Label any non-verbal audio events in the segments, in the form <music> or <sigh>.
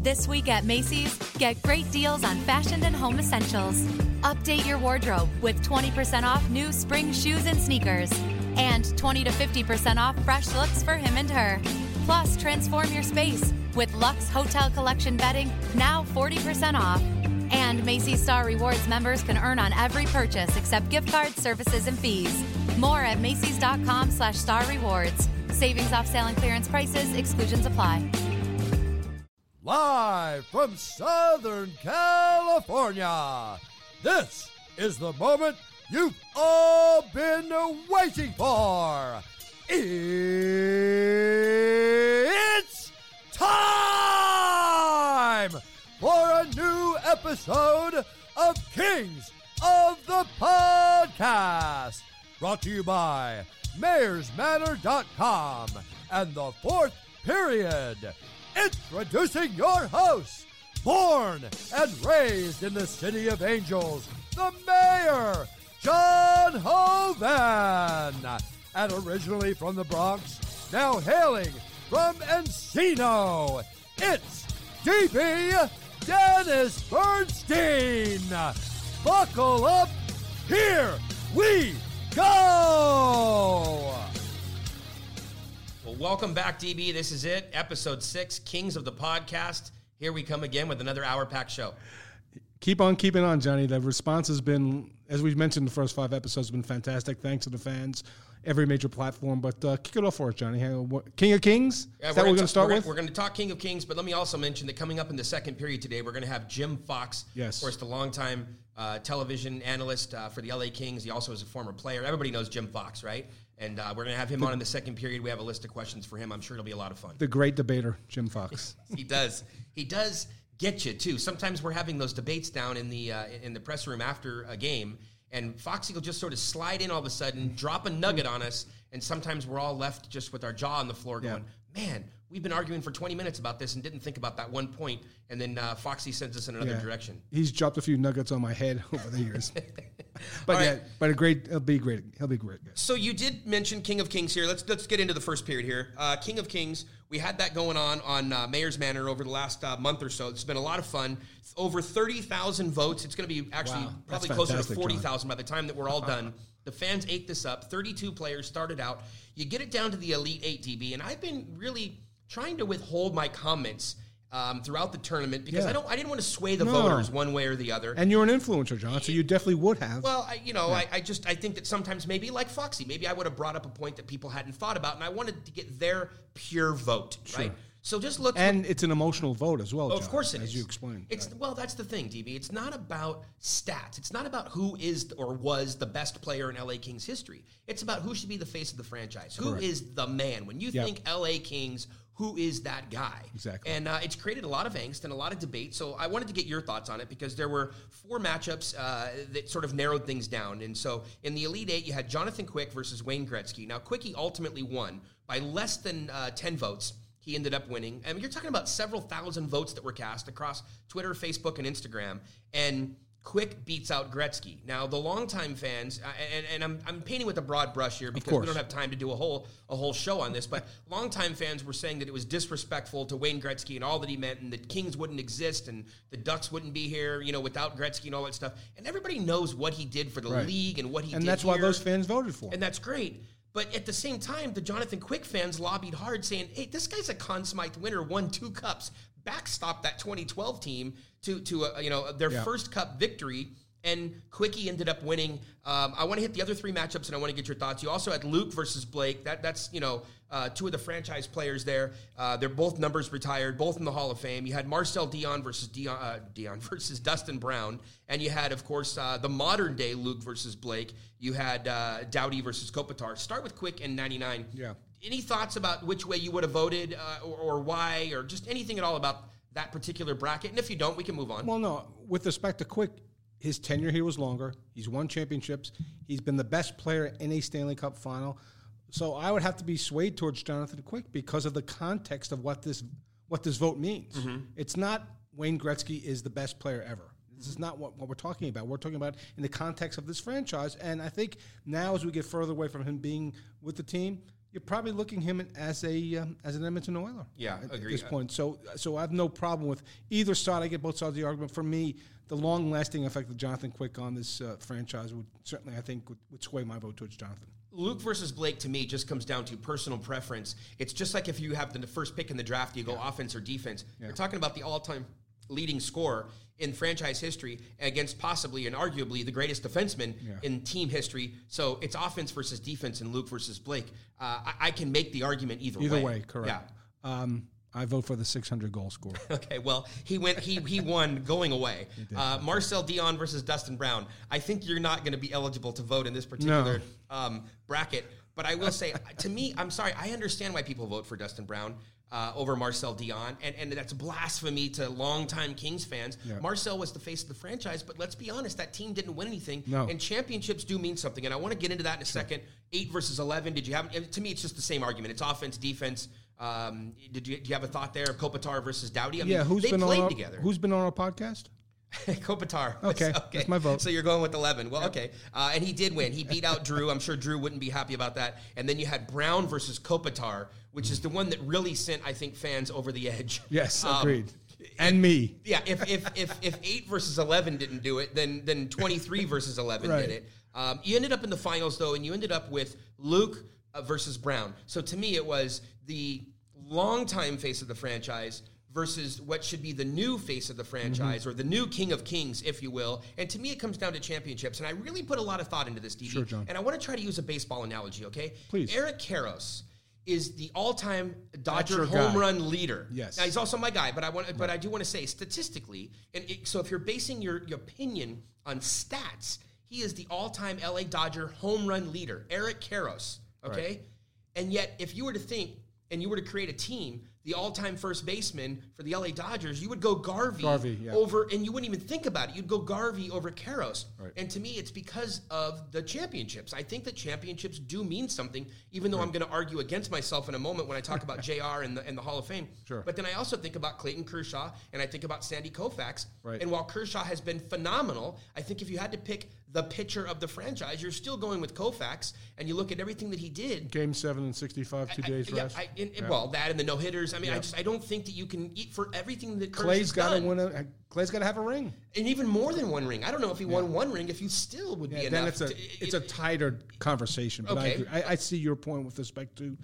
This week at Macy's, get great deals on fashion and home essentials. Update your wardrobe with 20% off new spring shoes and sneakers, and 20 to 50% off fresh looks for him and her. Plus, transform your space with Lux Hotel Collection bedding now 40% off. And Macy's Star Rewards members can earn on every purchase except gift cards, services, and fees. More at Macy's.com slash star rewards. Savings off sale and clearance prices, exclusions apply. Live from Southern California, this is the moment you've all been waiting for. It's time for a new episode of Kings of the Podcast. Brought to you by mayorsmanor.com and the fourth period. Introducing your host, born and raised in the city of angels, the mayor, John Hoven. And originally from the Bronx, now hailing from Encino, it's DB Dennis Bernstein. Buckle up, here we go. Welcome back, DB. This is it, episode six, Kings of the Podcast. Here we come again with another hour packed show. Keep on keeping on, Johnny. The response has been, as we've mentioned, the first five episodes have been fantastic. Thanks to the fans, every major platform. But uh, kick it off for us, Johnny. King of Kings? Yeah, is that what we're going to start we're with? Gonna, we're going to talk King of Kings, but let me also mention that coming up in the second period today, we're going to have Jim Fox. Yes. Of course, the longtime uh, television analyst uh, for the LA Kings. He also is a former player. Everybody knows Jim Fox, right? And uh, we're going to have him on in the second period. We have a list of questions for him. I'm sure it'll be a lot of fun. the great debater, Jim Fox. <laughs> he does. He does get you too. Sometimes we're having those debates down in the uh, in the press room after a game, and Foxy will just sort of slide in all of a sudden, drop a nugget on us, and sometimes we're all left just with our jaw on the floor, going, "Man, we've been arguing for 20 minutes about this and didn't think about that one point." And then uh, Foxy sends us in another Yeah. direction. He's dropped a few nuggets on my head <laughs> over the years. <laughs> <laughs> but yeah, but a great, he'll be great. He'll be great. So you did mention King of Kings here. Let's let's get into the first period here. Uh, King of Kings. We had that going on on uh, Mayor's Manor over the last uh, month or so. It's been a lot of fun. Over thirty thousand votes. It's going to be actually Wow, probably closer to forty John. by the time that we're all done. <laughs> The fans ate this up. Thirty-two players started out. You get it down to the elite eight DB, and I've been really trying to withhold my comments. Um, throughout the tournament, because Yeah. I don't, I didn't want to sway the No. voters one way or the other. And you're an influencer, John, so you definitely would have. Well, I, you know, I, I just I think that sometimes maybe like Foxy, maybe I would have brought up a point that people hadn't thought about, and I wanted to get their pure vote, right? So just look. and it's an emotional vote as well, of John, course it as is. you explained. It's well, that's the thing, DB. It's not about stats. It's not about who is or was the best player in LA Kings history. It's about who should be the face of the franchise. Who is the man? When you Yep. think LA Kings, who is that guy? Exactly. And uh, it's created a lot of angst and a lot of debate. So I wanted to get your thoughts on it because there were four matchups uh, that sort of narrowed things down. And so in the Elite Eight, you had Jonathan Quick versus Wayne Gretzky. Now, Quickie ultimately won by less than uh, 10 votes. He ended up winning. I mean, you're talking about several thousand votes that were cast across Twitter, Facebook, and Instagram. And Quick beats out Gretzky. Now, the longtime fans, uh, and, and I'm, I'm painting with a broad brush here because we don't have time to do a whole a whole show on this, but <laughs> longtime fans were saying that it was disrespectful to Wayne Gretzky and all that he meant, and that Kings wouldn't exist and the Ducks wouldn't be here, you know, without Gretzky and all that stuff. And everybody knows what he did for the Right. league and what he did. and that's why those fans voted for him. And that's great. But at the same time, the Jonathan Quick fans lobbied hard, saying, "Hey, this guy's a Conn Smythe winner, won two cups, backstopped that 2012 team to to uh, you know their Yeah. first cup victory." And Quickie ended up winning. Um, I want to hit the other three matchups, and I want to get your thoughts. You also had Luke versus Blake. That that's you know uh, two of the franchise players there. Uh, they're both numbers retired, both in the Hall of Fame. You had Marcel Dionne versus Dionne, uh, Dionne <laughs> versus Dustin Brown, and you had, of course, uh, the modern day Luke versus Blake. You had uh, Doughty versus Kopitar. Start with Quick and 99. Yeah. Any thoughts about which way you would have voted, uh, or, or why, or just anything at all about that particular bracket? And if you don't, we can move on. Well, no. With respect to Quick, his tenure here was longer. He's won championships. He's been the best player in a Stanley Cup final. So I would have to be swayed towards Jonathan Quick because of the context of what this what this vote means. Mm-hmm. It's not Wayne Gretzky is the best player ever. This is not what, what we're talking about. We're talking about in the context of this franchise. And I think now, as we get further away from him being with the team, you're probably looking him as a um, as an Edmonton Oiler. Yeah, at, agree. At this point, so so I have no problem with either side. I get both sides of the argument. For me, the long lasting effect of Jonathan Quick on this uh, franchise would certainly, I think, would, would sway my vote towards Jonathan. Luke versus Blake to me just comes down to personal preference. It's just like if you have the first pick in the draft, you go offense or defense. You're talking about the all-time leading scorer in franchise history against possibly and arguably the greatest defenseman in team history. So it's offense versus defense and Luke versus Blake. Uh, I, I can make the argument either, way. Either way. way, correct. Yeah. Um, I vote for the 600 goal score. <laughs> Okay, well, he went. He he won going away. <laughs> Uh, Marcel Dionne versus Dustin Brown. I think you're not going to be eligible to vote in this particular um, bracket. But I will say, to me, I'm sorry. I understand why people vote for Dustin Brown uh, over Marcel Dionne, and and that's blasphemy to longtime Kings fans. Marcel was the face of the franchise, but let's be honest, that team didn't win anything. No. And championships do mean something, and I want to get into that in a second. Eight versus eleven. Did you have? To me, it's just the same argument. It's offense, defense. Um, did you do you have a thought there of Kopitar versus Doughty? I yeah, mean, who's they been played on our, together. Who's been on our podcast? <laughs> Kopitar. Okay, <laughs> that's my vote. So you're going with 11. Well, okay. Uh, and he did win. He beat out Drew. I'm sure Drew wouldn't be happy about that. And then you had Brown versus Kopitar, which is the one that really sent, I think, fans over the edge. <laughs> Yes, Um, agreed. and me. yeah, if, if if if eight versus eleven didn't do it, then then twenty three versus eleven Right. did it. Um, you ended up in the finals though, and you ended up with Luke uh, versus Brown. So to me, it was the longtime face of the franchise versus what should be the new face of the franchise Mm-hmm. or the new king of kings, if you will. And to me, it comes down to championships. And I really put a lot of thought into this, DB. Sure, John. And I want to try to use a baseball analogy. Okay, Please. Eric Karros is the all-time Dodger home guy. run leader. Yes. Now, he's also my guy, but I want, but I do want to say statistically, and it, so if you're basing your, your opinion on stats, he is the all-time LA Dodger home run leader, Eric Karros. Okay, and yet if you were to think and you were to create a team, the all-time first baseman for the LA Dodgers, you would go Garvey, Garvey, yeah. over, and you wouldn't even think about it. You'd go Garvey over Karros. And to me, it's because of the championships. I think that championships do mean something, even though I'm going to argue against myself in a moment when I talk about <laughs> JR and the, and the Hall of Fame. Sure. But then I also think about Clayton Kershaw and I think about Sandy Koufax. Right. And while Kershaw has been phenomenal, I think if you had to pick the pitcher of the franchise, you're still going with Koufax. And you look at everything that he did. Game seven and 65, two I- days yeah, rest. I, and- and- Well, that and the no hitters. I mean, I just I don't think that you can eat for everything that Clay's got to win a. Uh, Clay's got to have a ring. and even more than one ring. I don't know if he won one ring. If you still would be Yeah, enough. then it's a to- it's it- a tighter conversation. But I, Okay. agree. I, I see your point with respect to.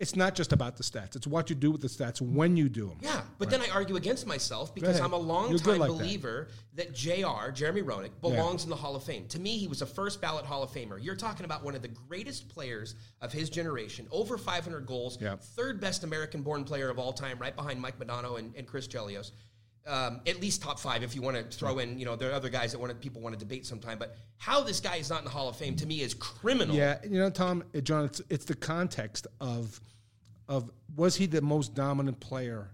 It's not just about the stats. It's what you do with the stats when you do them. Yeah, but then I argue against myself because. I'm a You're long good time like believer that. JR, Jeremy Roenick, belongs in the Hall of Fame. To me, he was a first ballot Hall of Famer. You're talking about one of the greatest players of his generation, over 500 goals, Yeah. third best American born player of all time, right behind Mike Modano and, and Chris Chelios. Um, at least top five if you want to throw in, you know, there are other guys that want people want to debate sometime. But how this guy is not in the Hall of Fame to me is criminal. Yeah, you know, Tom, uh, John, it's it's the context of of was he the most dominant player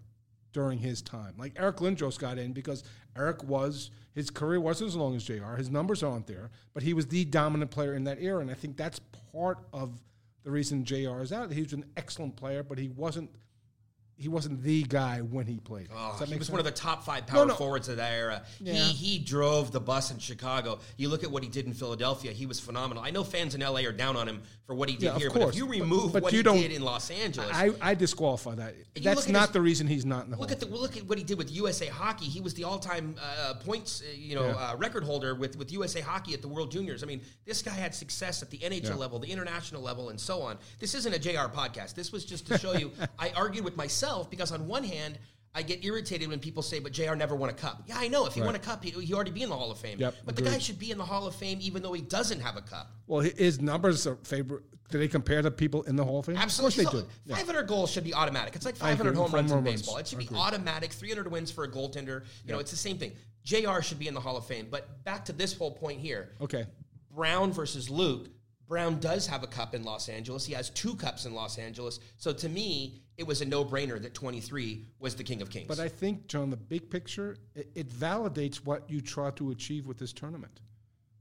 during his time? Like Eric Lindros got in because Eric was his career wasn't as long as Jr. His numbers aren't there, but he was the dominant player in that era, and I think that's part of the reason Jr. is out. He was an excellent player, but he wasn't he wasn't the guy when he played. Oh, he was sense? one of the top five power no. forwards of that era. Yeah. He he drove the bus in Chicago. You look at what he did in Philadelphia; he was phenomenal. I know fans in LA are down on him for what he did Yeah, here, but if you remove but what you he don't- did in Los Angeles, I, I disqualify that. That's not his- the reason he's not in the Look at the look at what he did with USA Hockey. He was the all-time uh, points, uh, you know, Yeah. uh, record holder with, with USA Hockey at the World Juniors. I mean, this guy had success at the NHL level, the international level, and so on. This isn't a JR podcast. This was just to show you. <laughs> I argued with myself because on one hand. I get irritated when people say, "But Jr. never won a cup." Yeah, I know. If he won a cup, he, he already be in the Hall of Fame. Yep, but the guy should be in the Hall of Fame even though he doesn't have a cup. Well, his numbers are favorite. Do they compare to people in the Hall of Fame? Absolutely. Of course they do. Yeah. 500 goals should be automatic. It's like 500 home runs in runs. baseball. It should be automatic. 300 wins for a goaltender. You know, it's the same thing. JR should be in the Hall of Fame. But back to this whole point here Okay. Brown versus Luke. Brown does have a cup in Los Angeles. He has two cups in Los Angeles. So to me, it was a no brainer that 23 was the King of Kings. But I think, John, the big picture, it, it validates what you try to achieve with this tournament.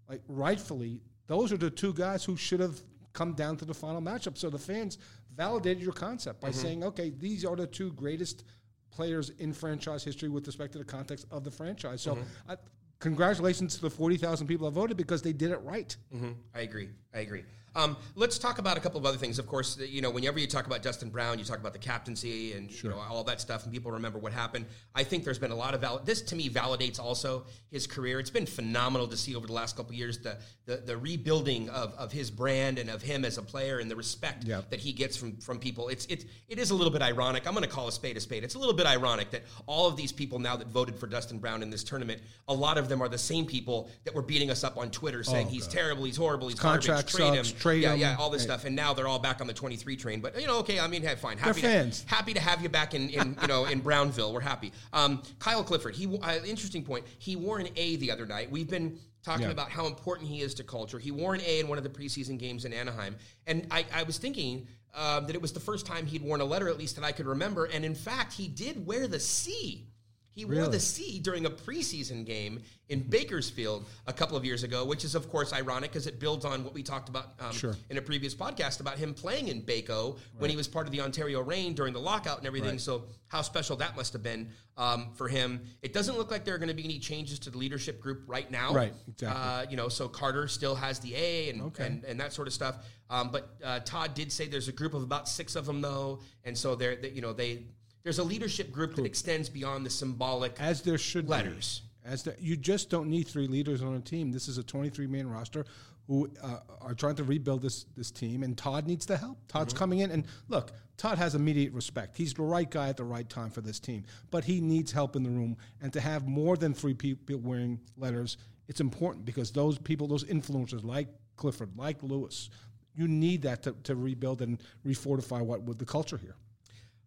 Like, rightfully, those are the two guys who should have come down to the final matchup. So the fans validated your concept by mm-hmm. saying, okay, these are the two greatest players in franchise history with respect to the context of the franchise. So mm-hmm. I, congratulations to the 40,000 people that voted because they did it right. Mhm. I agree. I agree. Um, let's talk about a couple of other things. Of course, you know, whenever you talk about Dustin Brown, you talk about the captaincy and you know, all that stuff, and people remember what happened. I think there's been a lot of val- this to me validates also his career. It's been phenomenal to see over the last couple of years the the, the rebuilding of, of his brand and of him as a player and the respect Yep. that he gets from from people. It's it's it is a little bit ironic. I'm going to call a spade a spade. It's a little bit ironic that all of these people now that voted for Dustin Brown in this tournament, a lot of them are the same people that were beating us up on Twitter saying he's terrible, he's horrible, he's Contract garbage, trade him, trade yeah, him. yeah, all this Right. stuff, and now they're all back on the 23 train. But you know, okay, I mean, hey, fine, They're happy fans. To, happy to have you back in, in you know in Brownville. We're happy. Um, Kyle Clifford, he uh, interesting point. He wore an A the other night. We've been talking Yeah. about how important he is to culture. He wore an A in one of the preseason games in Anaheim, and I, I was thinking. Um, that it was the first time he'd worn a letter, at least that I could remember. And in fact, he did wear the C. He wore the C during a preseason game in Bakersfield a couple of years ago, which is, of course, ironic because it builds on what we talked about um, Sure. in a previous podcast about him playing in Baco when he was part of the Ontario Reign during the lockout and everything. Right. So, how special that must have been um, for him. It doesn't look like there are going to be any changes to the leadership group right now. Right, exactly. Uh, you know, so Carter still has the A and, Okay. and, and that sort of stuff. Um, but uh, Todd did say there's a group of about six of them, though. And so, they're, they, you know, they. There's a leadership group that extends beyond the symbolic as there should letters. Be. As the, you just don't need three leaders on a team. This is a 23 man roster who uh, are trying to rebuild this this team, and Todd needs the help. Todd's Mm-hmm. coming in, and look, Todd has immediate respect. He's the right guy at the right time for this team, but he needs help in the room, and to have more than three people wearing letters, it's important because those people, those influencers like Clifford, like Lewis, you need that to, to rebuild and refortify what with the culture here.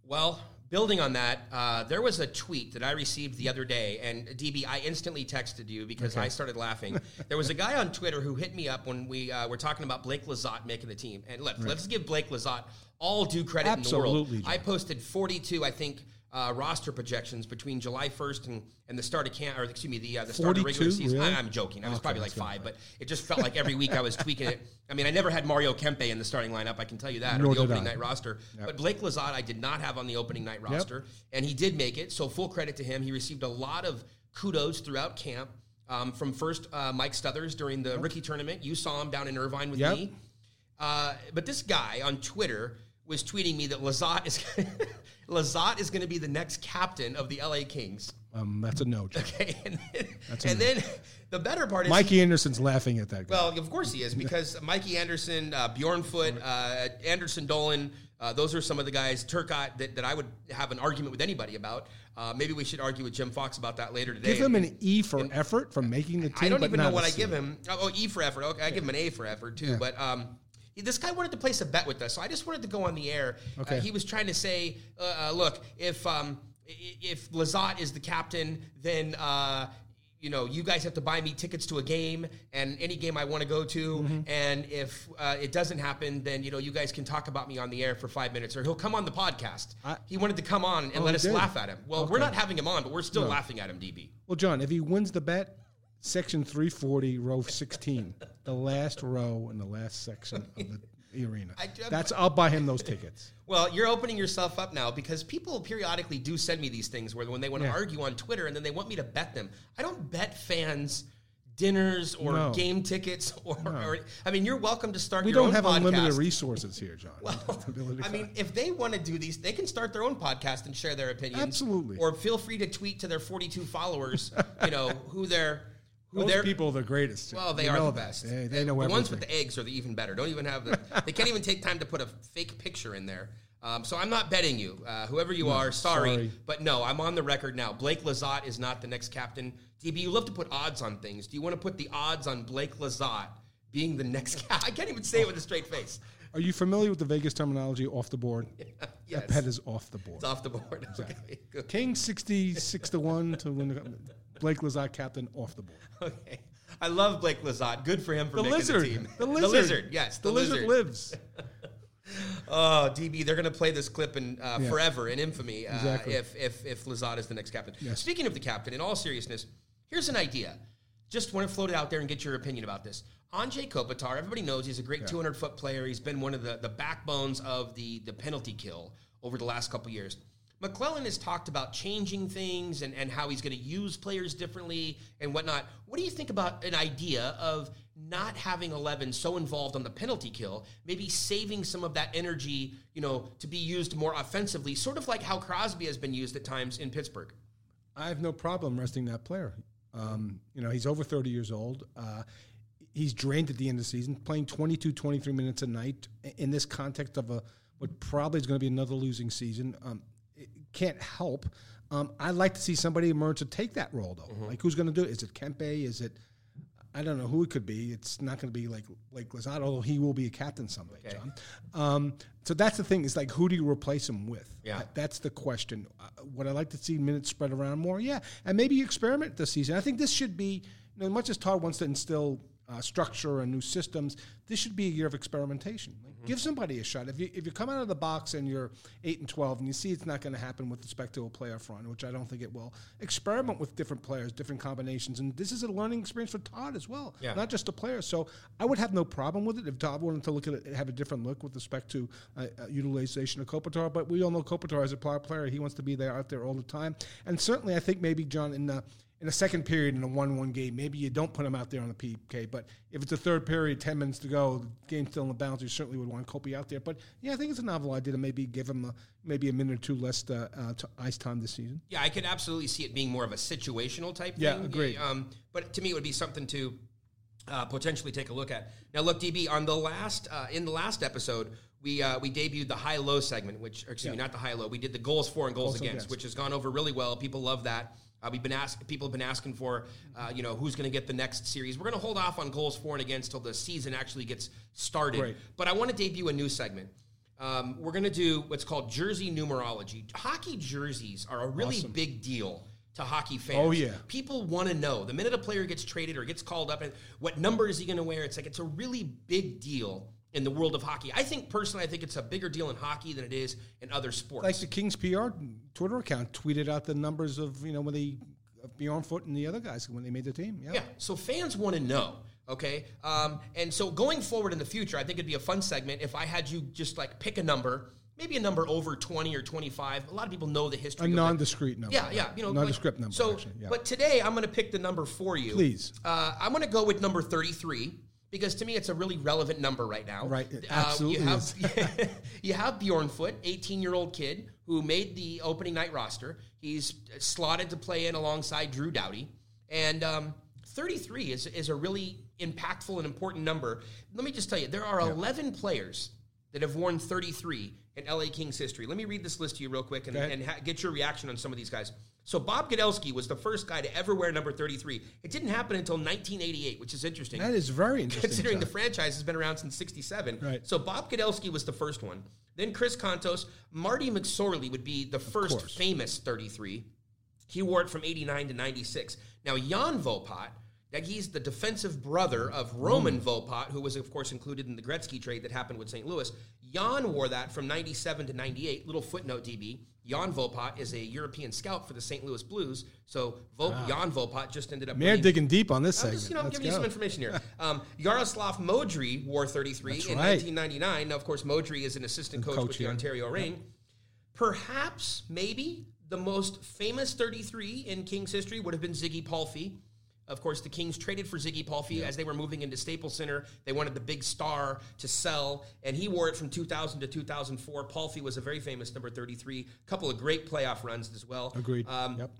Well, building on that, uh, there was a tweet that I received the other day, and DB, I instantly texted you because I started laughing. <laughs> there was a guy on Twitter who hit me up when we uh, were talking about Blake Lizotte making the team, and let, let's give Blake Lizotte all due credit in the world. John. I posted 42, I think. Uh, roster projections between July 1st and, and the start of camp, or excuse me, the uh, the start of regular season. Really? I, am joking. I was Okay, probably like five, but it just felt like every week I was tweaking it. I mean, I never had Mario Kempe in the starting lineup. I can tell you that, Nor or the opening I. night roster. But Blake Lizotte, I did not have on the opening night roster, and he did make it. So full credit to him. He received a lot of kudos throughout camp. Um, from first uh, Mike Stothers during the rookie tournament, you saw him down in Irvine with Yep. me. Uh, but this guy on Twitter was tweeting me that Lizotte is <laughs> Lizotte is going to be the next captain of the LA Kings. Um, that's a no. John. <laughs> Okay, and then, and then <laughs> the better part is Mikey Anderson's laughing at that. Guy. well, of course he is because Mikey Anderson, uh, Bjornfot, uh, Anderson Dolan, uh, those are some of the guys, Turcotte, that, that I would have an argument with anybody about. Uh, maybe we should argue with Jim Fox about that later today. Give him an E for effort for making the team. I don't even know what I give him. Oh, oh, E for effort. Okay, I give him an A for effort too. But um, this guy wanted to place a bet with us, so I just wanted to go on the air. Okay. Uh, he was trying to say, uh, uh, look, if um, if Lizotte is the captain, then. Uh, you know, you guys have to buy me tickets to a game and any game I want to go to. Mm-hmm. And if uh, it doesn't happen, then you know you guys can talk about me on the air for five minutes, or he'll come on the podcast. I- he wanted to come on and Oh, let us did? laugh at him. Well, we're not having him on, but we're still laughing at him, DB. Well, John, if he wins the bet, section 340, row 16, the last row in the last section of the arena. <laughs> I- That's I'll buy him those tickets. Well, you're opening yourself up now because people periodically do send me these things where when they want to Yeah. argue on Twitter and then they want me to bet them. I don't bet fans dinners or No. game tickets <laughs> or, or I mean, you're welcome to start We your don't have podcast. unlimited resources here, John. <laughs> Well, I mean, if they want to do these, they can start their own podcast and share their opinions. Absolutely. Or feel free to tweet to their 42 followers, you know, who they're those they're people are the greatest. Well, they are the that. best. They, they know the ones with the eggs are the even better. Don't even have the. <laughs> they can't even take time to put a fake picture in there. Um, so I'm not betting you, uh, whoever you are. Sorry, sorry. but no, I'm on the record now. Blake Lizotte is not the next captain. DB, you love to put odds on things. Do you want to put the odds on Blake Lizotte being the next? Cap- <laughs> I can't even say it with a straight face. Are you familiar with the Vegas terminology off the board? <laughs> yes, That bet is off the board. it's off the board. Okay, good. King 66 to 1 to win the Blake Lizotte captain off the board. <laughs> Okay. I love Blake Lizotte. Good for him for The making lizard. the team. The lizard. <laughs> The lizard, Yes, The, lizard, lives. <laughs> Oh, DB, they're going to play this clip in uh, Yeah. forever in infamy uh, Exactly. if if if Lizotte is the next captain. Yes. Speaking of the captain, in all seriousness, here's an idea. Just want to float it out there and get your opinion about this. Anze Kopitar, everybody knows he's a great 200 foot player. He's been one of the, the backbones of the the penalty kill over the last couple years. McLellan has talked about changing things and, and how he's going to use players differently and whatnot. What do you think about an idea of not having 11 so involved on the penalty kill, maybe saving some of that energy, you know, to be used more offensively, sort of like how Crosby has been used at times in Pittsburgh? I have no problem resting that player. Um, you know, he's over 30 years old. Uh, he's drained at the end of the season, playing 22, 23 minutes a night in this context of a what probably is going to be another losing season. Um, can't help. Um, I'd like to see somebody emerge to take that role, though. Mm-hmm. Like, who's going to do it? Is it Kempe? Is it? I don't know who it could be. It's not going to be like like Lizotte, although he will be a captain someday, okay. John. Um, so that's the thing. Is like who do you replace him with? Yeah, that, that's the question. Uh, would I like to see minutes spread around more? Yeah, and maybe experiment this season. I think this should be. You know, as much as Todd wants to instill uh, structure and new systems, this should be a year of experimentation. Like, mm-hmm. Give somebody a shot. If you if you come out of the box and you're eight and twelve and you see it's not going to happen with respect to a playoff run, which I don't think it will, experiment with different players, different combinations, and this is a learning experience for Todd as well, yeah. not just the players. So I would have no problem with it if Todd wanted to look at it, have a different look with respect to uh, uh, utilization of Kopitar. But we all know Kopitar is a player, he wants to be there out there all the time, and certainly I think maybe John in the in a second period in a one-one game, maybe you don't put him out there on the PK. But if it's a third period, ten minutes to go, the game's still in the balance, you certainly would want Kopi out there. But yeah, I think it's a novel idea to maybe give him a, maybe a minute or two less to, uh, to ice time this season. Yeah, I could absolutely see it being more of a situational type yeah, thing. Yeah, agreed. Um, but to me, it would be something to uh, potentially take a look at. Now, look, DB, on the last uh, in the last episode, we uh, we debuted the high low segment, which excuse yeah. me, not the high low. We did the goals for and goals, goals against, against, which has gone over really well. People love that. Uh, we've been asked, people have been asking for, uh, you know, who's going to get the next series. We're going to hold off on goals for and against till the season actually gets started. Great. But I want to debut a new segment. Um, we're going to do what's called jersey numerology. Hockey jerseys are a really awesome. big deal to hockey fans. Oh yeah, people want to know the minute a player gets traded or gets called up, and what number is he going to wear? It's like it's a really big deal in the world of hockey. I think personally, I think it's a bigger deal in hockey than it is in other sports. Like the Kings PR Twitter account tweeted out the numbers of you know when they Bjornfot and the other guys when they made the team. Yeah. Yeah. So fans want to know. Okay. Um, and so going forward in the future, I think it'd be a fun segment if I had you just like pick a number maybe a number over 20 or 25. A lot of people know the history. A nondiscrete number. Yeah, yeah. You know, nondescript number. So, actually, yeah. but today I'm going to pick the number for you. Please. Uh, I'm going to go with number 33 because to me it's a really relevant number right now. Right, it absolutely uh, <laughs> you have, you have Bjornfot, 18 year old kid who made the opening night roster. He's slotted to play in alongside Drew Doughty, and um, 33 is is a really impactful and important number. Let me just tell you, there are yeah. 11 players that have worn 33 in LA Kings history. Let me read this list to you real quick and, and ha- get your reaction on some of these guys. So Bob Kudelski was the first guy to ever wear number 33. It didn't happen until 1988, which is interesting. That is very interesting. Considering the franchise has been around since 67. Right. So Bob Kudelski was the first one. Then Chris Kontos. Marty McSorley would be the first famous 33. He wore it from 89 to 96. Now, Jan Vopat, that he's the defensive brother of Roman mm. Vopat, who was, of course, included in the Gretzky trade that happened with St. Louis. Jan wore that from 97 to 98. Little footnote, DB. Jan Vopat is a European scout for the St. Louis Blues. So Vo- wow. Jan Vopat just ended up. Man, digging deep on this I'm segment. Just, you know, I'm Let's giving go. you some information here. <laughs> Um, Jaroslav Modry wore 33 That's in right. 1999. Now, of course, Modry is an assistant coach, coach with the. Ontario Reign. Yep. Perhaps, maybe the most famous 33 in Kings history would have been Ziggy Palffy. Of course, the Kings traded for Ziggy Palffy as they were moving into Staples Center. They wanted the big star to sell, and he wore it from 2000 to 2004. Palffy was a very famous number 33. A couple of great playoff runs as well. Agreed. Um, yep.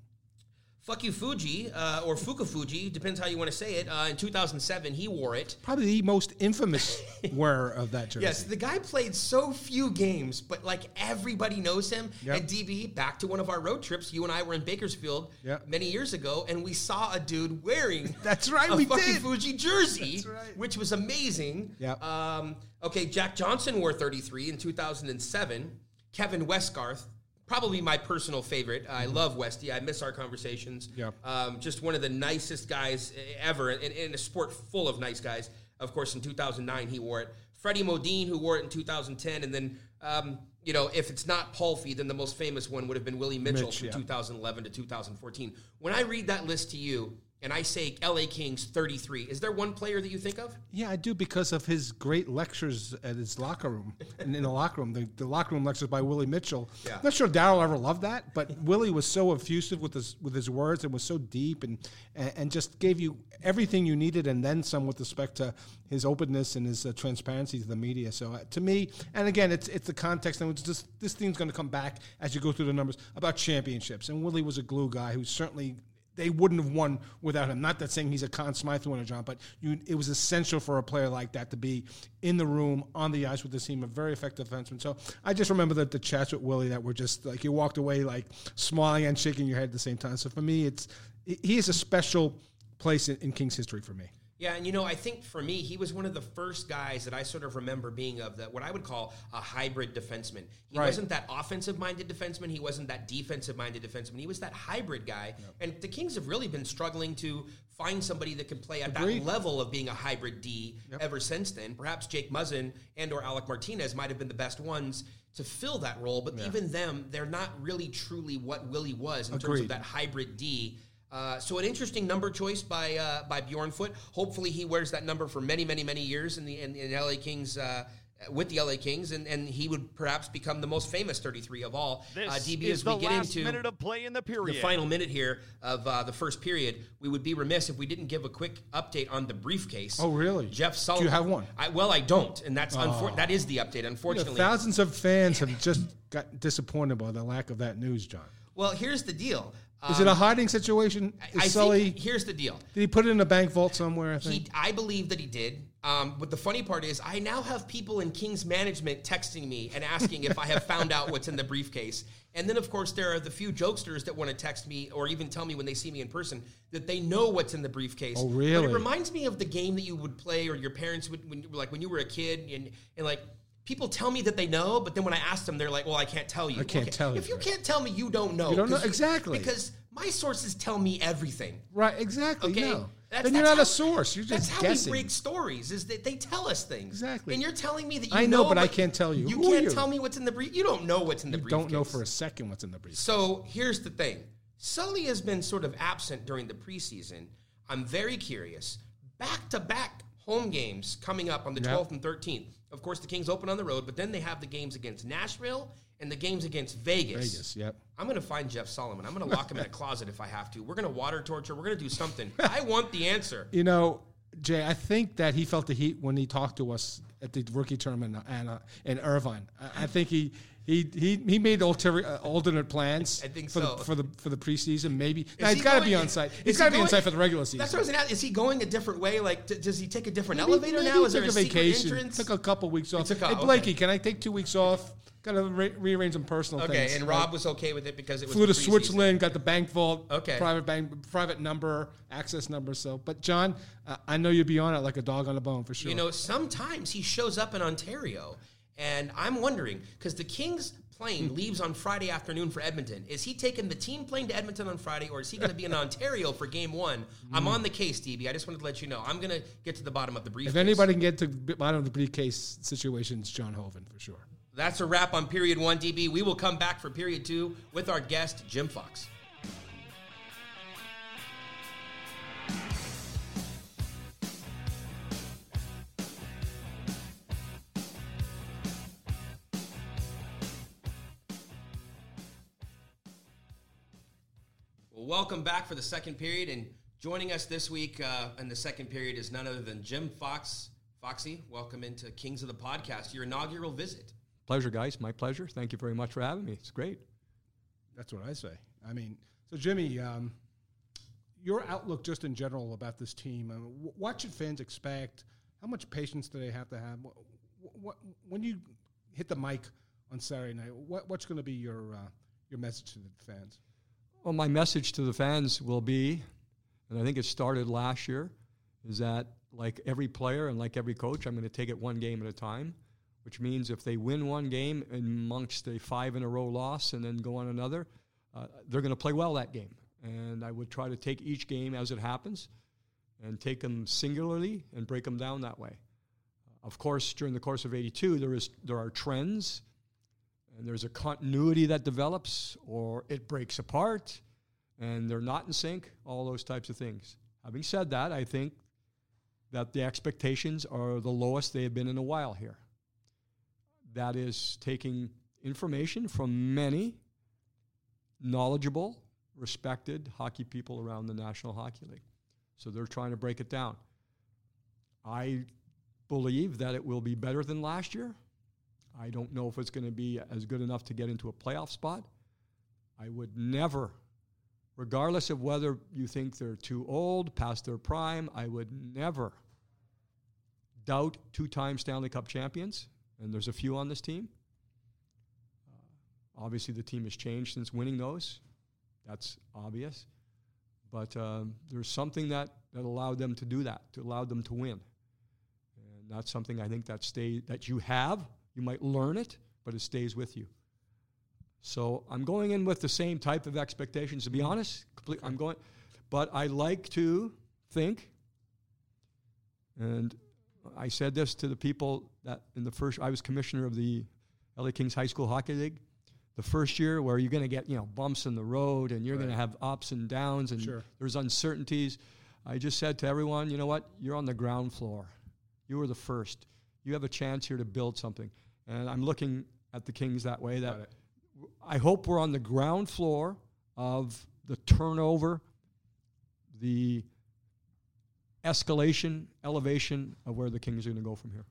Fuck you, Fuji, uh, or Fukufuji, depends how you want to say it. Uh, in 2007, he wore it. Probably the most infamous <laughs> wearer of that jersey. Yes, the guy played so few games, but like everybody knows him. Yep. And DB, back to one of our road trips, you and I were in Bakersfield Yep. many years ago, and we saw a dude wearing <laughs> That's right, a we fucking did. Fuji jersey, That's right. which was amazing. Yep. Um, okay, Jack Johnson wore 33 in 2007. Kevin Westgarth, probably my personal favorite. I love Westy. I miss our conversations. Yep. Um, just one of the nicest guys ever in, in a sport full of nice guys. Of course, in 2009, he wore it. Freddie Modin, who wore it in 2010. And then, um, you know, if it's not Palffy, then the most famous one would have been Willie Mitchell Mitch, from yeah. 2011 to 2014. When I read that list to you, and I say LA Kings 33, is there one player that you think of? Yeah, I do because of his great lectures at his locker room. and in the locker room, the, the locker room lectures by Willie Mitchell. Yeah. I'm not sure Darryl ever loved that, but <laughs> Willie was so effusive with his with his words and was so deep and, and and just gave you everything you needed and then some with respect to his openness and his uh, transparency to the media. So uh, to me, and again, it's it's the context and it's just this thing's going to come back as you go through the numbers about championships. And Willie was a glue guy who certainly they wouldn't have won without him. Not that saying he's a Conn Smythe winner, John, but you, it was essential for a player like that to be in the room, on the ice with the team, a very effective defenseman. So I just remember that the chats with Willie that were just like you walked away like smiling and shaking your head at the same time. So for me, it's he is a special place in, in Kings history for me. Yeah, and you know, I think for me, he was one of the first guys that I sort of remember being of the what I would call a hybrid defenseman. He Right. wasn't that offensive-minded defenseman. He wasn't that defensive-minded defenseman. He was that hybrid guy. And the Kings have really been struggling to find somebody that can play at Agreed. that level of being a hybrid D ever since then. Perhaps Jake Muzzin and or Alec Martinez might have been the best ones to fill that role, but even them, they're not really truly what Willie was in terms of that hybrid D. Uh, so an interesting number choice by uh, by Bjornfot. Hopefully he wears that number for many, many, many years in the in, in LA Kings uh, with the LA Kings, and, and he would perhaps become the most famous 33 of all. This uh, DB, is as we the get last into minute of play in the period, the final minute here of uh, the first period, we would be remiss if we didn't give a quick update on the briefcase. Oh, really? Jeff Do you have one? I, well, I don't, and that's unfor- that is the update. You know, Unfortunately, thousands of fans have just got disappointed by the lack of that news, John. well, here's the deal. Is it a hiding situation? Is I Sully? think here's the deal. did he put it in a bank vault somewhere? I think. He, I believe that he did. Um, but the funny part is, I now have people in King's management texting me and asking if I have found out what's in the briefcase. And then, of course, there are the few jokesters that want to text me or even tell me when they see me in person that they know what's in the briefcase. Oh, But really? it reminds me of the game that you would play or your parents would, when, like when you were a kid, and, and like people tell me that they know, but then when I ask them, they're like, "Well, I can't tell you." I can't tell you, If you right. can't tell me, you don't know. You don't know- exactly. because my sources tell me everything. right, exactly. Okay, No. That's- then you're not how- a source. You're just that's just how guessing. we rig stories. Is that they tell us things Exactly. and you're telling me that you I know, but I can't tell you. You Who can't you? tell me what's in the brief. You don't know what's in the brief. you briefcase. don't know for a second what's in the brief. So here's the thing: Sully has been sort of absent during the preseason. I'm very curious. Back to back home games coming up on the Yep. 12th and 13th. Of course, the Kings open on the road, but then they have the games against Nashville and the games against Vegas. Vegas, yep. I'm going to find Jeff Solomon. I'm going to lock him in a closet if I have to. We're going to water torture. We're going to do something. I want the answer. <laughs> You know, Jay, I think that he felt the heat when he talked to us at the rookie tournament and uh, in Irvine. I, I think he. He, he, he made uh, alternate plans I think for, so. the, for the for the preseason. Maybe now, Is he's he got to be on site. He's he got to be on site for the regular season. That's what I was going to ask. Is he going a different way? Like, d- does he take a different Maybe- elevator maybe now? Is there a, a vacation? entrance? Took a couple weeks off. took a- hey okay. Blakey, can I take two weeks off? Got to re- rearrange some personal okay, things. Okay, and Rob was okay with it because it was flew to. Switzerland, got the bank vault, Okay. private bank, private number, access number. So, but John, uh, I know you'd be on it like a dog on a bone for sure. You know, sometimes he shows up in Ontario, and I'm wondering because the Kings plane leaves on Friday afternoon for Edmonton. Is he taking the team plane to Edmonton on Friday, or is he going to be in <laughs> Ontario for Game One? I'm mm. on the case, DB. I just wanted to let you know. I'm going to get to the bottom of the briefcase. if anybody can get to the bottom of the briefcase situation, it's John Hoven for sure. That's a wrap on period one, DB. We will come back for period two with our guest, Jim Fox. Welcome back for the second period. And joining us this week uh, in the second period is none other than Jim Fox. Foxy, welcome into Kings of the Podcast, your inaugural visit. Pleasure, guys. My pleasure. Thank you very much for having me. It's great. That's what I say. I mean, so Jimmy, um, your outlook just in general about this team. I mean, wh- what should fans expect? How much patience do they have to have? What, what, when you hit the mic on Saturday night, what, what's going to be your uh, your message to the fans? Well, my message to the fans will be, and I think it started last year, is that like every player and like every coach, I'm going to take it one game at a time, which means if they win one game amongst a five in a row loss and then go on another, uh, they're going to play well that game. And I would try to take each game as it happens and take them singularly and break them down that way. Of course, during the course of 82, there is there are trends and there's a continuity that develops or it breaks apart and they're not in sync, all those types of things. Having said that, I think that the expectations are the lowest they have been in a while here. That is taking information from many knowledgeable, respected hockey people around the National Hockey League. So they're trying to break it down. I believe that it will be better than last year. I don't know if it's going to be as good enough to get into a playoff spot. I would never, regardless of whether you think they're too old, past their prime, I would never doubt two time Stanley Cup champions, and there's a few on this team. Uh, obviously, the team has changed since winning those. That's obvious. But um, there's something that, that allowed them to do that, to allow them to win. And that's something I think that stay that you have. You might learn it, but it stays with you. So I'm going in with the same type of expectations. To be mm-hmm. honest, complete, I'm going, but I like to think, and I said this to the people that in the first, I was commissioner of the LA Kings High School Hockey League. The first year where you're going to get you know bumps in the road and you're Right. going to have ups and downs and Sure. there's uncertainties. I just said to everyone, you know what? You're on the ground floor. You were the first. You have a chance here to build something. And I'm looking at the Kings that way. That I hope we're on the ground floor of the turnover, the escalation, elevation of where the Kings are going to go from here.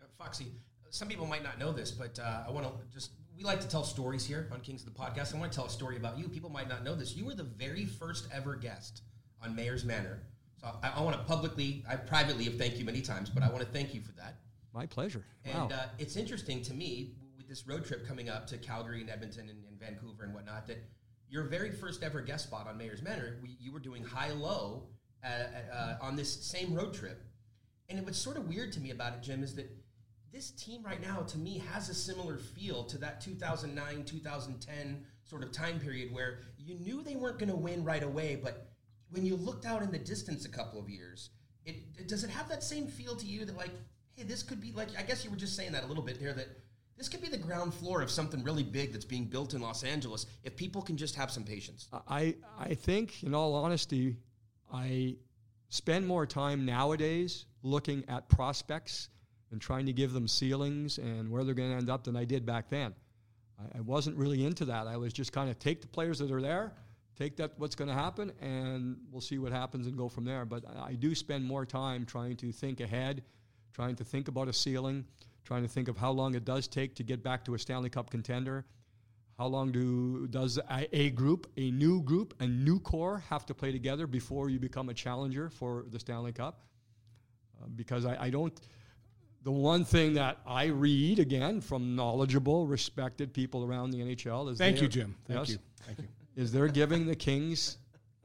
Uh, Foxy, some people might not know this, but uh, I want to just, we like to tell stories here on Kings of the Podcast. I want to tell a story about you. People might not know this. You were the very first ever guest on Mayor's Manor. So I, I want to publicly, I privately have thanked you many times, but I want to thank you for that. My pleasure. And uh, it's interesting to me with this road trip coming up to Calgary and Edmonton and, and Vancouver and whatnot that your very first ever guest spot on Mayor's Manor, we, you were doing high low uh, uh, on this same road trip. And it was sort of weird to me about it, Jim, is that this team right now, to me, has a similar feel to that 2009, 2010 sort of time period where you knew they weren't going to win right away, but when you looked out in the distance a couple of years, it, it does it have that same feel to you that like, hey, this could be like I guess you were just saying that a little bit there that this could be the ground floor of something really big that's being built in Los Angeles if people can just have some patience. I, I think, in all honesty, I spend more time nowadays looking at prospects and trying to give them ceilings and where they're going to end up than I did back then. I, I wasn't really into that. I was just kind of take the players that are there, take that what's going to happen, and we'll see what happens and go from there. But I, I do spend more time trying to think ahead, trying to think about a ceiling, trying to think of how long it does take to get back to a Stanley Cup contender. How long do does a, a group, a new group, a new core have to play together before you become a challenger for the Stanley Cup? Uh, because I, I don't. The one thing that I read again from knowledgeable, respected people around the NHL is Thank you, Jim. Thank Yes? you. Thank you. is they're giving the Kings